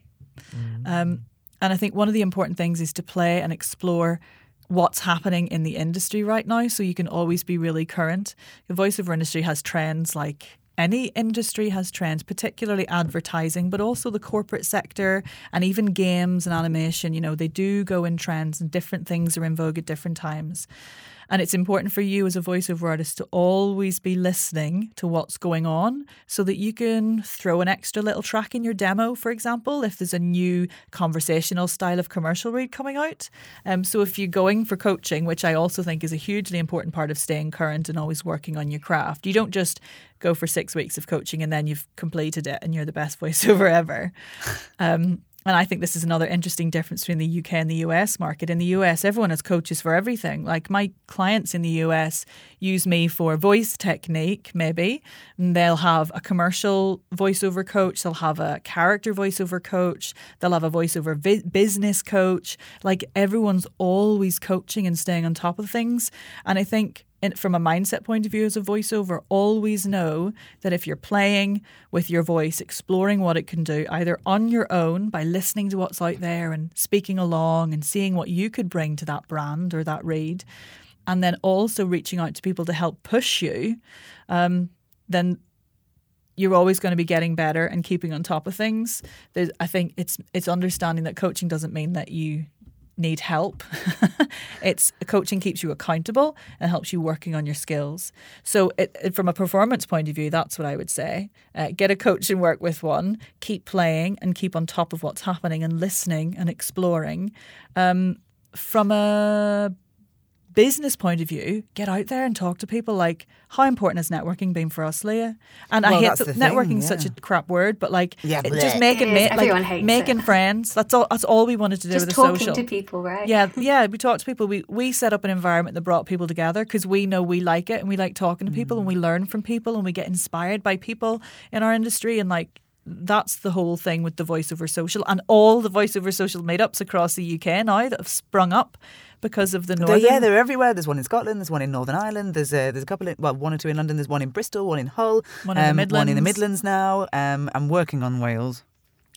Mm. Um, And I think one of the important things is to play and explore what's happening in the industry right now so you can always be really current. The voiceover industry has trends like any industry has trends, particularly advertising, but also the corporate sector and even games and animation. You know, they do go in trends and different things are in vogue at different times. And it's important for you as a voiceover artist to always be listening to what's going on so that you can throw an extra little track in your demo, for example, if there's a new conversational style of commercial read coming out. Um, so if you're going for coaching, which I also think is a hugely important part of staying current and always working on your craft, you don't just go for six weeks of coaching and then you've completed it and you're the best (laughs) voiceover ever. Um, and I think this is another interesting difference between the UK and the US market. In the US, everyone has coaches for everything. Like my clients in the US use me for voice technique, maybe. And they'll have a commercial voiceover coach, they'll have a character voiceover coach, they'll have a voiceover vi- business coach. Like everyone's always coaching and staying on top of things. And I think from a mindset point of view as a voiceover, always know that if you're playing with your voice, exploring what it can do, either on your own by listening to what's out there and speaking along and seeing what you could bring to that brand or that read, and then also reaching out to people to help push you, um, then you're always going to be getting better and keeping on top of things. There's, I think it's it's understanding that coaching doesn't mean that you need help. (laughs) it's coaching keeps you accountable and helps you working on your skills. So, it, it, from a performance point of view, that's what I would say. Uh, get a coach and work with one. Keep playing and keep on top of what's happening and listening and exploring. Um, from a business point of view, get out there and talk to people. Like, how important has networking been for us, Leah? And well, I hate that networking yeah. such a crap word, but like, yeah, just making ma- like making it. friends. That's all. That's all we wanted to do just with the social. Talking to people, right? Yeah, (laughs) yeah. We talk to people. We we set up an environment that brought people together because we know we like it and we like talking to people mm. and we learn from people and we get inspired by people in our industry and like that's the whole thing with the voiceover social and all the voiceover social meetups across the UK now that have sprung up because of the northern. They're, yeah, they're everywhere. There's one in Scotland. There's one in Northern Ireland. There's a, there's a couple. In, well, one or two in London. There's one in Bristol. One in Hull. One in um, the Midlands. One in the Midlands now. Um, I'm working on Wales.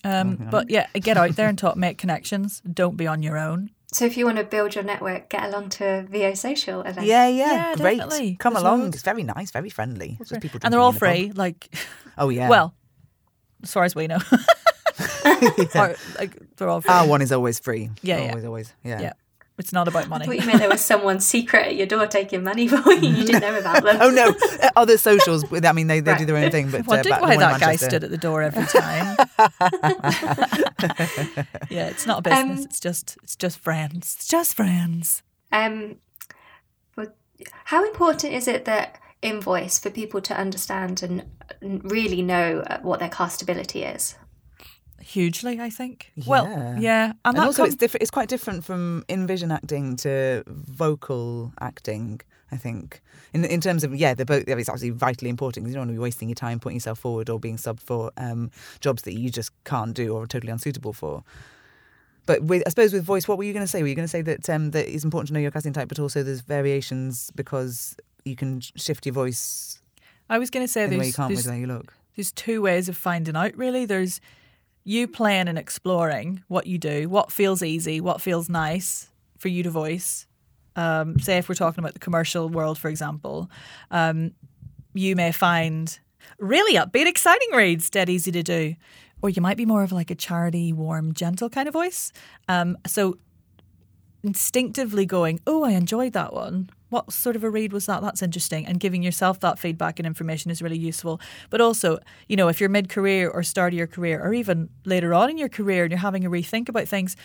Um, but yeah, get out there and (laughs) talk, make connections. Don't be on your own. So if you want to build your network, get along to VO Social events. Yeah, yeah, yeah great. Definitely. Come There's along. Loads. It's very nice, very friendly. Just people and they're all free. Like, oh yeah. (laughs) Well, as far as we know. yeah. (laughs) or, like, they're all free. Our one is always free. Yeah, always, yeah. always. Yeah. yeah. It's not about money. I thought you meant there was someone secret at your door taking money for you. You didn't know about them. (laughs) oh no, uh, other socials. I mean, they, they right. do their own thing. But wondered uh, why that guy stood at the door every (laughs) time. yeah, it's not a business. Um, it's just it's just friends. It's just friends. Um, but how important is it that in voice for people to understand and really know uh, what their castability is? hugely. I think. Yeah. Well, yeah, and, and also com- it's different. It's quite different from in vision acting to vocal acting. I think in in terms of yeah, they're both. It's absolutely vitally important because you don't want to be wasting your time putting yourself forward or being subbed for um, jobs that you just can't do or are totally unsuitable for. But with, I suppose with voice, what were you going to say? Were you going to say that um, that it's important to know your casting type, but also there's variations because you can shift your voice. I was going to say there's, the you can't there's, with the way you look. There's two ways of finding out. Really, there's you plan and exploring what you do, what feels easy, what feels nice for you to voice. Um, say if we're talking about the commercial world, for example, um, you may find really upbeat, exciting reads dead easy to do, or you might be more of like a charity, warm, gentle kind of voice. Um, so instinctively going, oh, I enjoyed that one what sort of a read was that? That's interesting. And giving yourself that feedback and information is really useful. But also, you know, if you're mid career or start of your career or even later on in your career and you're having a rethink about things,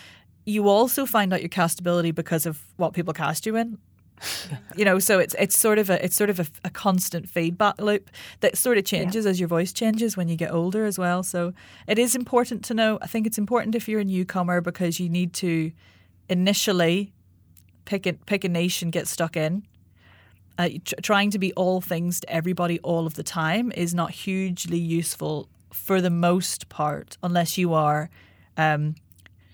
you also find out your castability because of what people cast you in. (laughs) you know, so it's it's sort of a it's sort of a, a constant feedback loop that sort of changes yeah. as your voice changes when you get older as well. So it is important to know. I think it's important if you're a newcomer because you need to initially pick a, pick a niche and get stuck in. Uh, tr- trying to be all things to everybody all of the time is not hugely useful for the most part, unless you are um,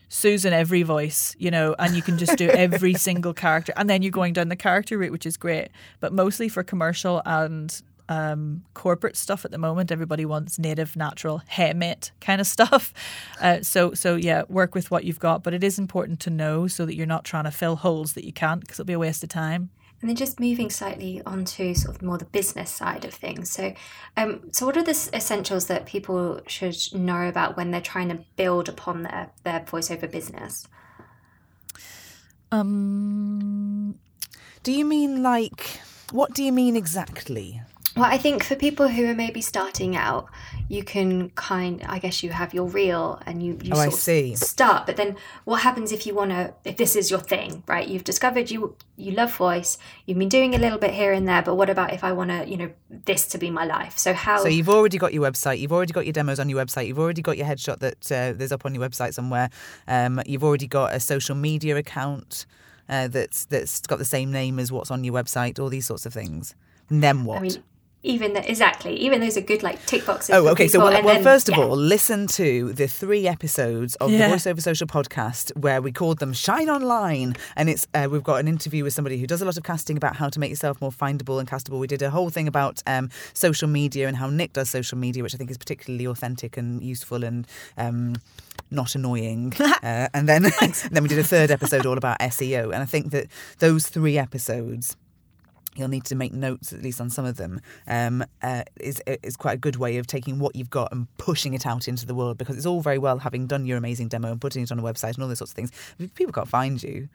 Susan every voice, you know, and you can just do (laughs) every single character, and then you're going down the character route, which is great. But mostly for commercial and um, corporate stuff at the moment. Everybody wants native, natural, hey mate kind of stuff. (laughs) Uh, so, so yeah, work with what you've got, but it is important to know so that you're not trying to fill holes that you can't because it'll be a waste of time. And then just moving slightly onto sort of more the business side of things. So, um, so what are the essentials that people should know about when they're trying to build upon their their voiceover business? Um, do you mean like what do you mean exactly? Well, I think for people who are maybe starting out, you can kind. I guess you have your reel and you you Oh, I sort of start. But then, what happens if you want to? If this is your thing, right? You've discovered you you love voice. You've been doing a little bit here and there. But what about if I want to? You know, this to be my life. So how? So you've already got your website, you've already got your demos on your website, you've already got your headshot that uh, there's up on your website somewhere. Um, you've already got a social media account uh, that's that's got the same name as what's on your website. All these sorts of things. And then what? I mean, even the, exactly. Even those are good like tick boxes. Oh, for okay. So, people, well, well then- first of yeah. all, listen to the three episodes of Yeah. the VoiceOver Social podcast where we called them "Shine Online," and it's uh, we've got an interview with somebody who does a lot of casting about how to make yourself more findable and castable. We did a whole thing about um, social media and how Nick does social media, which I think is particularly authentic and useful and. Um, not annoying, (laughs) uh, and then (laughs) then we did a third episode all about SEO, and I think that those three episodes you'll need to make notes at least on some of them um, uh, is is quite a good way of taking what you've got and pushing it out into the world because it's all very well having done your amazing demo and putting it on a website and all those sorts of things people can't find you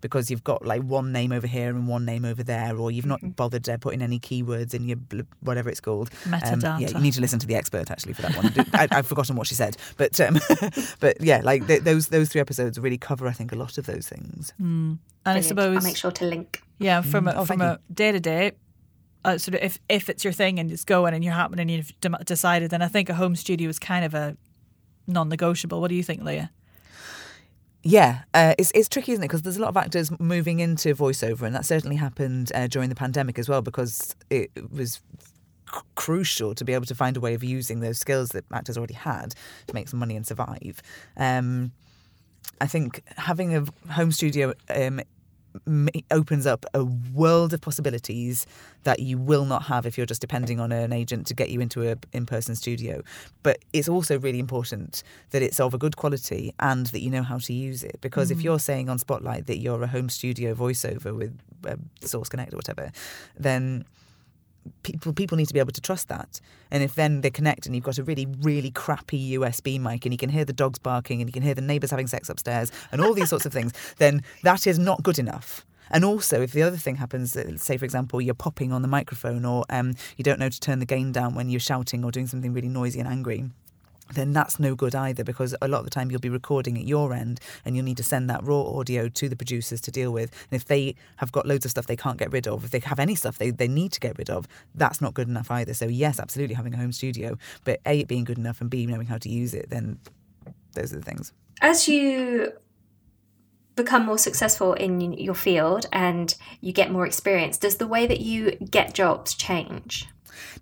because you've got like one name over here and one name over there or you've not bothered uh, putting any keywords in your bl- whatever it's called Um, Metadata. yeah you need to listen to the expert actually for that one I, I've forgotten what she said but um, (laughs) but yeah like th- those those three episodes really cover I think a lot of those things And I suppose I'll make sure to link. Yeah, from a, Oh, from a day to day, uh, sort of if if it's your thing and it's going and you're happening and you've dem- decided, then I think a home studio is kind of a non-negotiable. What do you think, Leah? Yeah, uh, it's it's tricky, isn't it? Because there's a lot of actors moving into voiceover, and that certainly happened uh, during the pandemic as well, because it was c- crucial to be able to find a way of using those skills that actors already had to make some money and survive. Um, I think having a home studio um, opens up a world of possibilities that you will not have if you're just depending on an agent to get you into a in-person studio. But it's also really important that it's of a good quality and that you know how to use it. Because if you're saying on spotlight that you're a home studio voiceover with uh, source connect or whatever then people people need to be able to trust that. And if then they connect and you've got a really really crappy USB mic and you can hear the dogs barking and you can hear the neighbours having sex upstairs and all these sorts of things, (laughs) then that is not good enough. And also, if the other thing happens, uh, say for example, you're popping on the microphone or um, you don't know to turn the gain down when you're shouting or doing something really noisy and angry, then that's no good either because a lot of the time you'll be recording at your end and you'll need to send that raw audio to the producers to deal with. And if they have got loads of stuff they can't get rid of, if they have any stuff they, they need to get rid of, that's not good enough either. So, yes, absolutely having a home studio, but A, it being good enough and B, knowing how to use it, then those are the things. As you become more successful in your field and you get more experience, does the way that you get jobs change?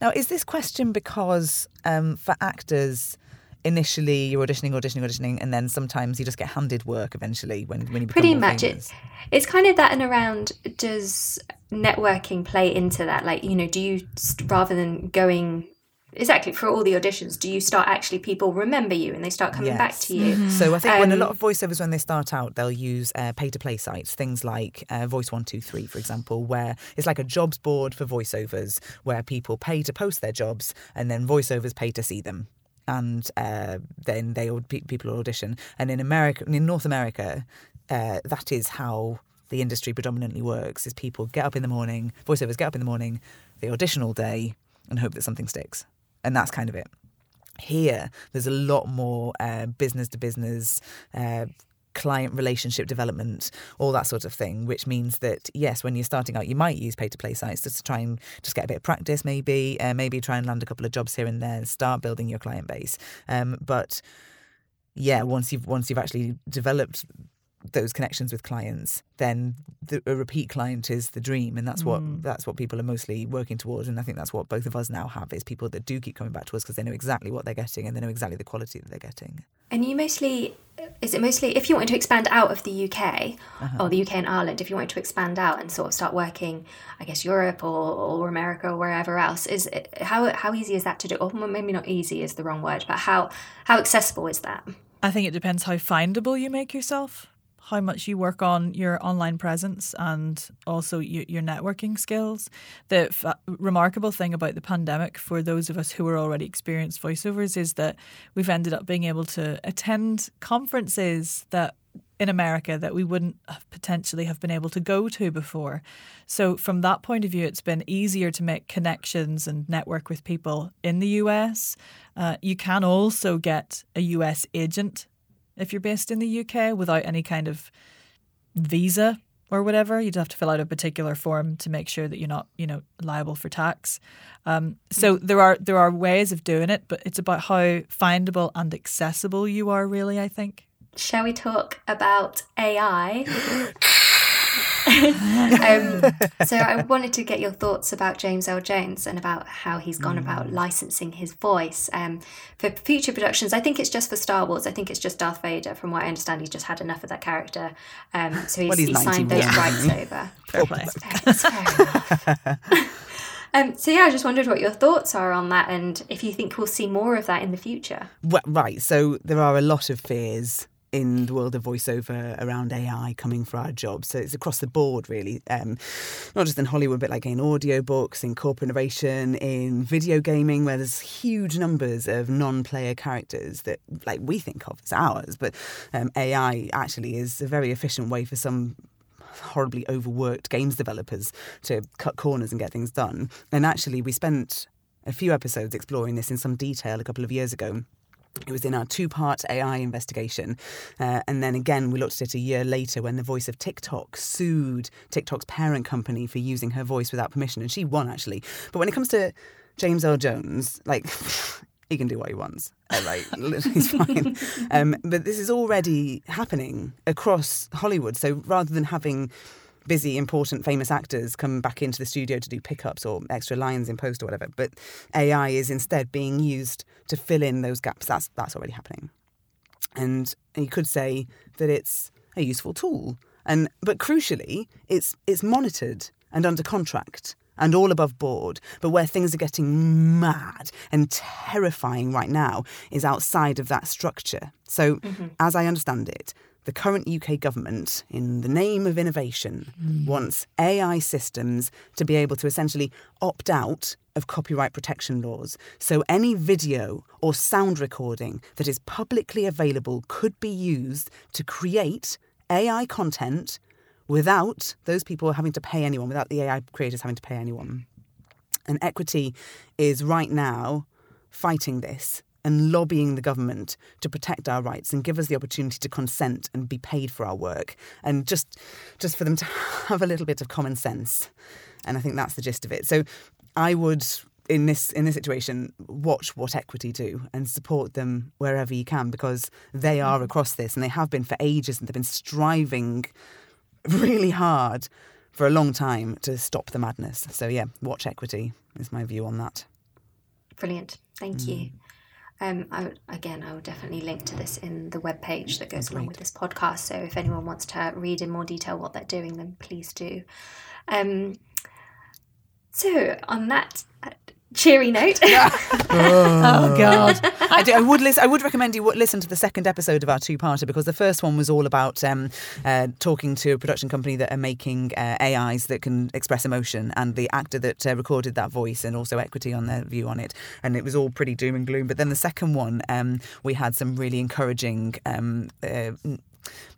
Now, is this question because um, for actors, initially you're auditioning, auditioning, auditioning, and then sometimes you just get handed work eventually when, when you become Pretty much. It, famous? it's kind of that and around. Does networking play into that? Like, you know, do you, rather than going exactly for all the auditions, do you start actually people remember you and they start coming back to you? So I think when a Um, lot of voiceovers, when they start out, they'll use uh, pay-to-play sites, things like uh, Voice One Two Three, for example, where it's like a jobs board for voiceovers, where people pay to post their jobs, and then voiceovers pay to see them, and uh, then they people audition. And in America, in North America, uh, that is how the industry predominantly works: is people get up in the morning, voiceovers get up in the morning, they audition all day, and hope that something sticks, and that's kind of it here there's a lot more business to business client relationship development all that sort of thing which means that yes when you're starting out you might use pay to play sites just to try and just get a bit of practice maybe uh, maybe try and land a couple of jobs here and there and start building your client base. Um, but yeah once you've once you've actually developed those connections with clients, then the, a repeat client is the dream, and that's what Mm. that's what people are mostly working towards. And I think that's what both of us now have is people that do keep coming back to us because they know exactly what they're getting and they know exactly the quality that they're getting. And you mostly, is it mostly, if you wanted to expand out of the UK Uh-huh. or the UK and Ireland, if you wanted to expand out and sort of start working, I guess Europe or, or America or wherever else, is it, how how easy is that to do? Or maybe not easy is the wrong word, but how how accessible is that? I think it depends how findable you make yourself, how much you work on your online presence, and also your, your networking skills. The f- remarkable thing about the pandemic for those of us who are already experienced voiceovers is that we've ended up being able to attend conferences that in America that we wouldn't have potentially have been able to go to before. So from that point of view, it's been easier to make connections and network with people in the US. Uh, you can also get a US agent if you're based in the UK without any kind of visa or whatever. You'd have to fill out a particular form to make sure that you're not, you know, liable for tax. Um, so there are there are ways of doing it, but it's about how findable and accessible you are. Really, I think. Shall we talk about AI? (gasps) (laughs) (laughs) um, (laughs) so I wanted to get your thoughts about James Earl Jones and about how he's gone about licensing his voice um, for future productions. I think it's just for Star Wars. I think it's just Darth Vader. From what I understand, he's just had enough of that character, um, so he's, Well, he's he signed those 91. rights (laughs) over. Fair play. Fair. Um, so yeah, I just wondered what your thoughts are on that, and if you think we'll see more of that in the future. Well, right. So there are a lot of fears in the world of voiceover around AI coming for our jobs. So it's across the board, really. Um, not just in Hollywood, but like in audiobooks, in corporate narration, in video gaming, where there's huge numbers of non-player characters that like we think of as ours, but um, AI actually is a very efficient way for some horribly overworked games developers to cut corners and get things done. And actually, we spent a few episodes exploring this in some detail a couple of years ago. It was in our two part AI investigation. Uh, and then again, we looked at it a year later when the voice of TikTok sued TikTok's parent company for using her voice without permission. And she won, actually. But when it comes to James Earl Jones, like, (laughs) he can do what he wants. Like, (laughs) he's fine. Um, but this is already happening across Hollywood. So rather than having busy, important, famous actors come back into the studio to do pickups or extra lines in post or whatever, but AI is instead being used to fill in those gaps. That's that's already happening. And you could say that it's a useful tool. And but crucially, it's it's monitored and under contract and all above board. But where things are getting mad and terrifying right now is outside of that structure. So, mm-hmm. as I understand it, the current UK government, in the name of innovation, hmm. wants AI systems to be able to essentially opt out of copyright protection laws. So any video or sound recording that is publicly available could be used to create AI content without those people having to pay anyone, without the AI creators having to pay anyone. And Equity is right now fighting this and lobbying the government to protect our rights and give us the opportunity to consent and be paid for our work and just just for them to (laughs) have a little bit of common sense. And I think that's the gist of it. So I would in this in this situation watch what equity do and support them wherever you can because they are across this and they have been for ages and they've been striving really hard for a long time to stop the madness. So yeah, watch equity is my view on that. Brilliant. Thank you. Mm. Um, I, would- again, I will definitely link to this in the web page that goes along with this podcast. So if anyone wants to read in more detail what they're doing, then please do. Um, so on that cheery note, (laughs) Oh (laughs) God. I, do, I would listen, I would recommend you listen to the second episode of our two-parter because the first one was all about um, uh, talking to a production company that are making uh, AIs that can express emotion and the actor that uh, recorded that voice and also equity on their view on it and it was all pretty doom and gloom. But then the second one, um, we had some really encouraging. Um, uh,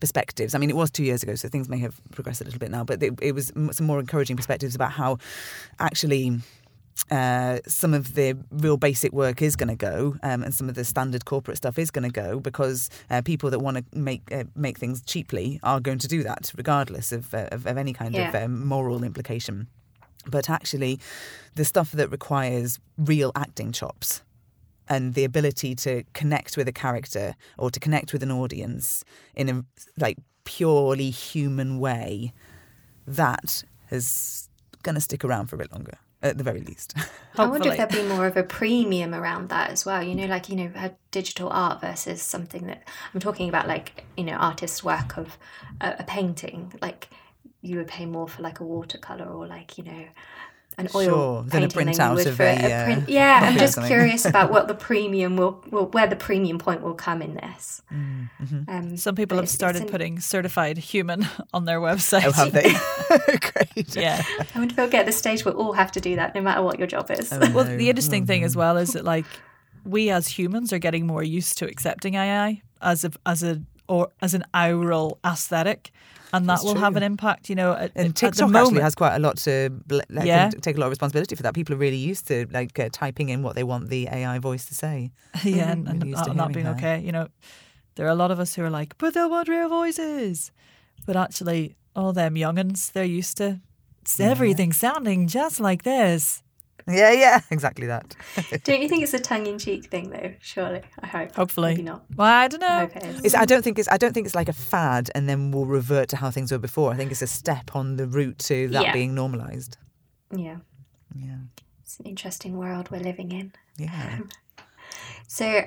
perspectives. I mean, it was two years ago, so things may have progressed a little bit now, but it, it was some more encouraging perspectives about how actually uh, some of the real basic work is going to go, um, and some of the standard corporate stuff is going to go because uh, people that want to make uh, make things cheaply are going to do that, regardless of uh, of, of any kind of um, moral implication. But actually, the stuff that requires real acting chops and the ability to connect with a character or to connect with an audience in a like purely human way, that is going to stick around for a bit longer, at the very least. (laughs) I wonder if there'd be more of a premium around that as well. You know, like you know, a digital art versus something that I'm talking about, like you know, artists' work of a, a painting. Like you would pay more for like a watercolor or like you know, an oil Sure, than a painting printout you would of for a, uh, print. (laughs) Yeah, I'm just curious about what the premium will, will, where the premium point will come in this. Mm, mm-hmm. Um, Some people have it's- it's started an- putting certified human (laughs) on their website. Oh, have they? (laughs) Great. yeah. I wonder if we'll get to the stage where all have to do that, no matter what your job is. Oh, Well, the interesting Oh, thing no. as well is that like we as humans are getting more used to accepting AI as a as a or as an aural aesthetic, and that That's will have an impact. You know, at, And TikTok actually has quite a lot to like, Yeah. take a lot of responsibility for that. People are really used to like uh, typing in what they want the AI voice to say. (laughs) yeah, and, and used to that not being that. okay. You know, there are a lot of us who are like, but they'll want real voices. But actually, all them youngins, they're used to everything sounding just like this. Yeah, yeah, (laughs) exactly that. (laughs) Don't you think it's a tongue-in-cheek thing, though? Surely, I hope. Hopefully. maybe not. Well, I don't I know. hope it is. It's, I don't think it's. I don't think it's like a fad, and then we'll revert to how things were before. I think it's a step on the route to that Yeah. being normalised. Yeah, Yeah, it's an interesting world we're living in. yeah. So,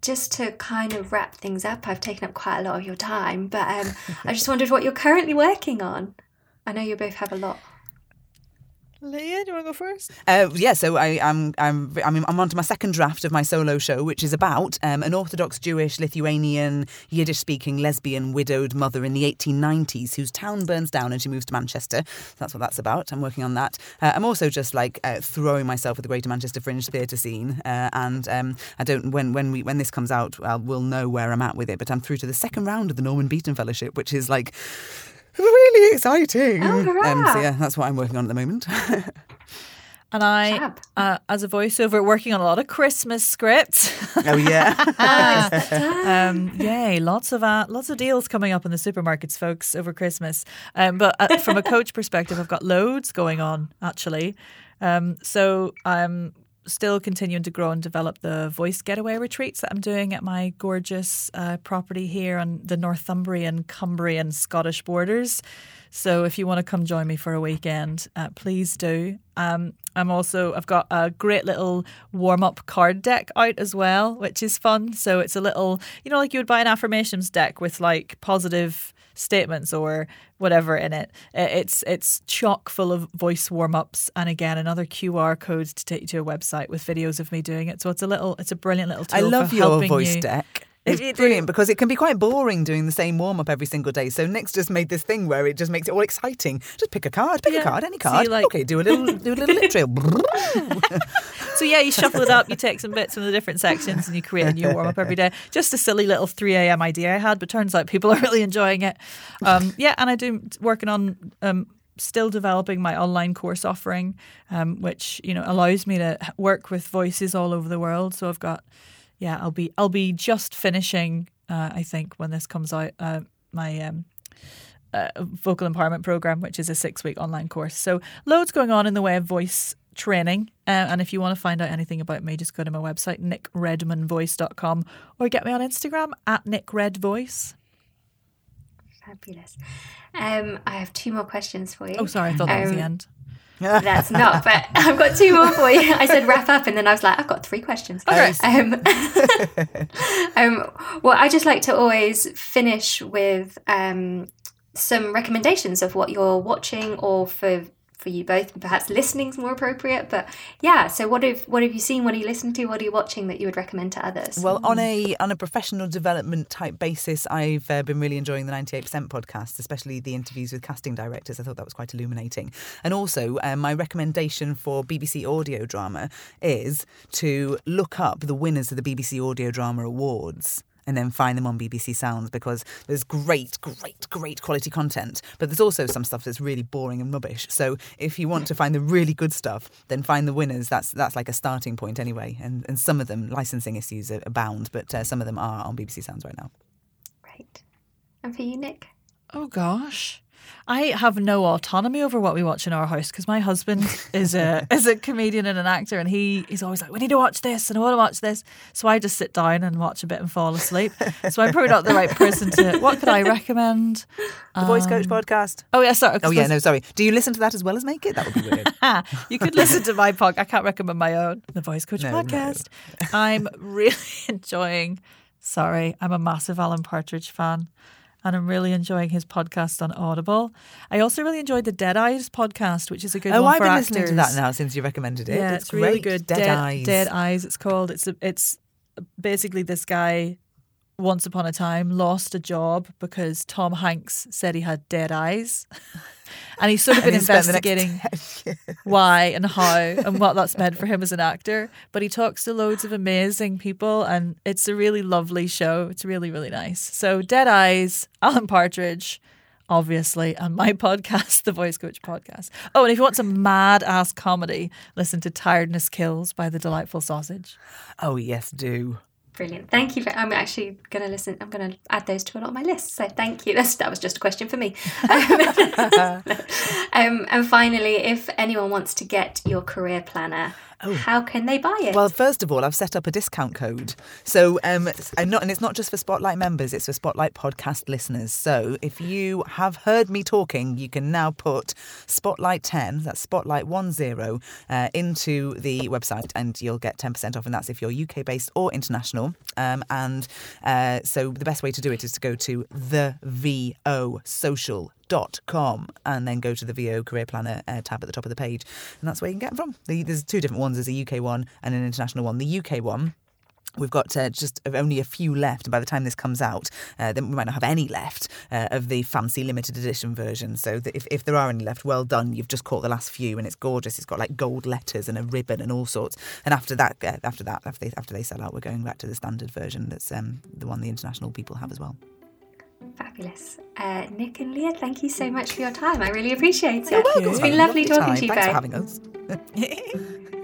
just to kind of wrap things up, I've taken up quite a lot of your time, but um, (laughs) I just wondered what you're currently working on. I know you both have a lot. Leah, do you want to go first? Uh, yeah, so I, I'm I'm I'm I'm on to my second draft of my solo show, which is about um, an Orthodox Jewish, Lithuanian, Yiddish-speaking lesbian widowed mother in the 1890s whose town burns down and she moves to Manchester. That's what that's about. I'm working on that. Uh, I'm also just like uh, throwing myself at the Greater Manchester Fringe Theatre scene, uh, and um, I don't when when we when this comes out, I'll, we'll know where I'm at with it. But I'm through to the second round of the Norman Beaton Fellowship, which is like. Really exciting. Oh, um, so yeah, that's what I'm working on at the moment. (laughs) And I, uh, as a voiceover, working on a lot of Christmas scripts. oh yeah. Ah, it's the time. um, yay! Lots of uh, lots of deals coming up in the supermarkets, folks, over Christmas. Um, but uh, from a coach perspective, I've got loads going on actually. Um, so I'm still continuing to grow and develop the voice getaway retreats that I'm doing at my gorgeous uh, property here on the Northumbrian, Cumbrian, Scottish borders. So if you want to come join me for a weekend, uh, please do. Um, I'm also I've got a great little warm up card deck out as well, which is fun. So it's a little you know like you would buy an affirmations deck with like positive statements or whatever in it. It's it's chock full of voice warm ups and again another QR code to take you to a website with videos of me doing it. So it's a little it's a brilliant little tool. I love your helping voice you. deck. It's brilliant because it can be quite boring doing the same warm up every single day. So Nick's just made this thing where it just makes it all exciting. Just pick a card, pick Yeah. a card, any card. you like- okay, do a little do a little lip trail. (laughs) So yeah, you shuffle it up, you take some bits from the different sections, and you create a new warm up every day. Just a silly little three a.m. idea I had, but turns out people are really enjoying it. Um, yeah, and I do working on. Um, Still developing my online course offering, um, which you know allows me to work with voices all over the world. So I've got, yeah, I'll be I'll be just finishing. Uh, I think when this comes out, uh, my um, uh, vocal empowerment program, which is a six week online course. So loads going on in the way of voice training. Uh, and if you want to find out anything about me, just go to my website, nickredmanvoice.com, or get me on Instagram at nickredvoice. Fabulous. Um, I have two more questions for you. Oh, sorry, I thought that was the Um, end. That's not, but (laughs) I've got two more for you. I said wrap up, and then I was like, I've got three questions. Okay. Um, (laughs) (laughs) um, well, I just like to always finish with um, some recommendations of what you're watching, or for for you both, perhaps listening's more appropriate. But yeah, so what have what have you seen? What are you listening to? What are you watching that you would recommend to others? Well, on a on a professional development type basis, I've uh, been really enjoying the Ninety Eight Percent podcast, especially the interviews with casting directors. I thought that was quite illuminating. And also, um, my recommendation for BBC audio drama is to look up the winners of the BBC Audio Drama Awards. And then find them on BBC Sounds because there's great, great, great quality content. But there's also some stuff that's really boring and rubbish. So if you want to find the really good stuff, then find the winners. That's that's like a starting point anyway. And and some of them licensing issues abound, but uh, some of them are on BBC Sounds right now. Great. And for you, Nick? Oh, gosh. I have no autonomy over what we watch in our house because my husband is a (laughs) is a comedian and an actor, and he he's always like, "We need to watch this, and I want to watch this." So I just sit down and watch a bit and fall asleep. So I'm probably not the right person to. What could I recommend? The Voice Coach um, podcast. Oh yeah, sorry. Oh yeah, no, sorry. Do you listen to that as well as make it? That would be weird. (laughs) you could listen to my podcast. I can't recommend my own, the Voice Coach No, no. podcast. I'm really (laughs) enjoying. Sorry, I'm a massive Alan Partridge fan, and I'm really enjoying his podcast on Audible. I also really enjoyed the Dead Eyes podcast, which is a good oh, one I've for been actors. listening to that now since you recommended it. Yeah, it's, it's, really good. Dead, Eyes. Dead Eyes. It's called. It's a, it's basically this guy. Once upon a time, lost a job because Tom Hanks said he had dead eyes, (laughs) and he's sort of been And he spent the next investigating (laughs) why and (laughs) how and what that's meant for him as an actor. But he talks to loads of amazing people, and it's a really lovely show. It's really, really nice. So, Dead Eyes, Alan Partridge, obviously, and my (laughs) podcast, the Voice Coach podcast. Oh, and if you want some mad ass comedy, listen to Tiredness Kills by The Delightful Sausage. Oh yes, do. Brilliant. Thank you. For, I'm actually going to listen. I'm going to add those to a lot of my lists. So thank you. That's, that was just a question for me. (laughs) (laughs) um, and finally, if anyone wants to get your career planner, how can they buy it? Well, first of all, I've set up a discount code. So, um, I'm not, and it's not just for Spotlight members; it's for Spotlight podcast listeners. So, if you have heard me talking, you can now put Spotlight ten, that's Spotlight one zero, uh, into the website, and you'll get ten percent off. And that's if you're UK based or international. Um, and uh, so, the best way to do it is to go to the VO Social com and then go to the VO Career Planner uh, tab at the top of the page, and that's where you can get them from. The, there's two different ones. There's a UK one and an international one. The UK one. We've got uh, just only a few left, and by the time this comes out, uh, then we might not have any left uh, of the fancy limited edition version. So if, if there are any left, well done. You've just caught the last few, and it's gorgeous. It's got like gold letters and a ribbon and all sorts. And after that, uh, after that, after they, after they sell out, we're going back to the standard version. That's um, the one the international people have as well. Fabulous. Uh, Nick and Leah, thank you so much for your time. I really appreciate it. welcome. It's been lovely talking time. to you Thanks both. for having us. (laughs)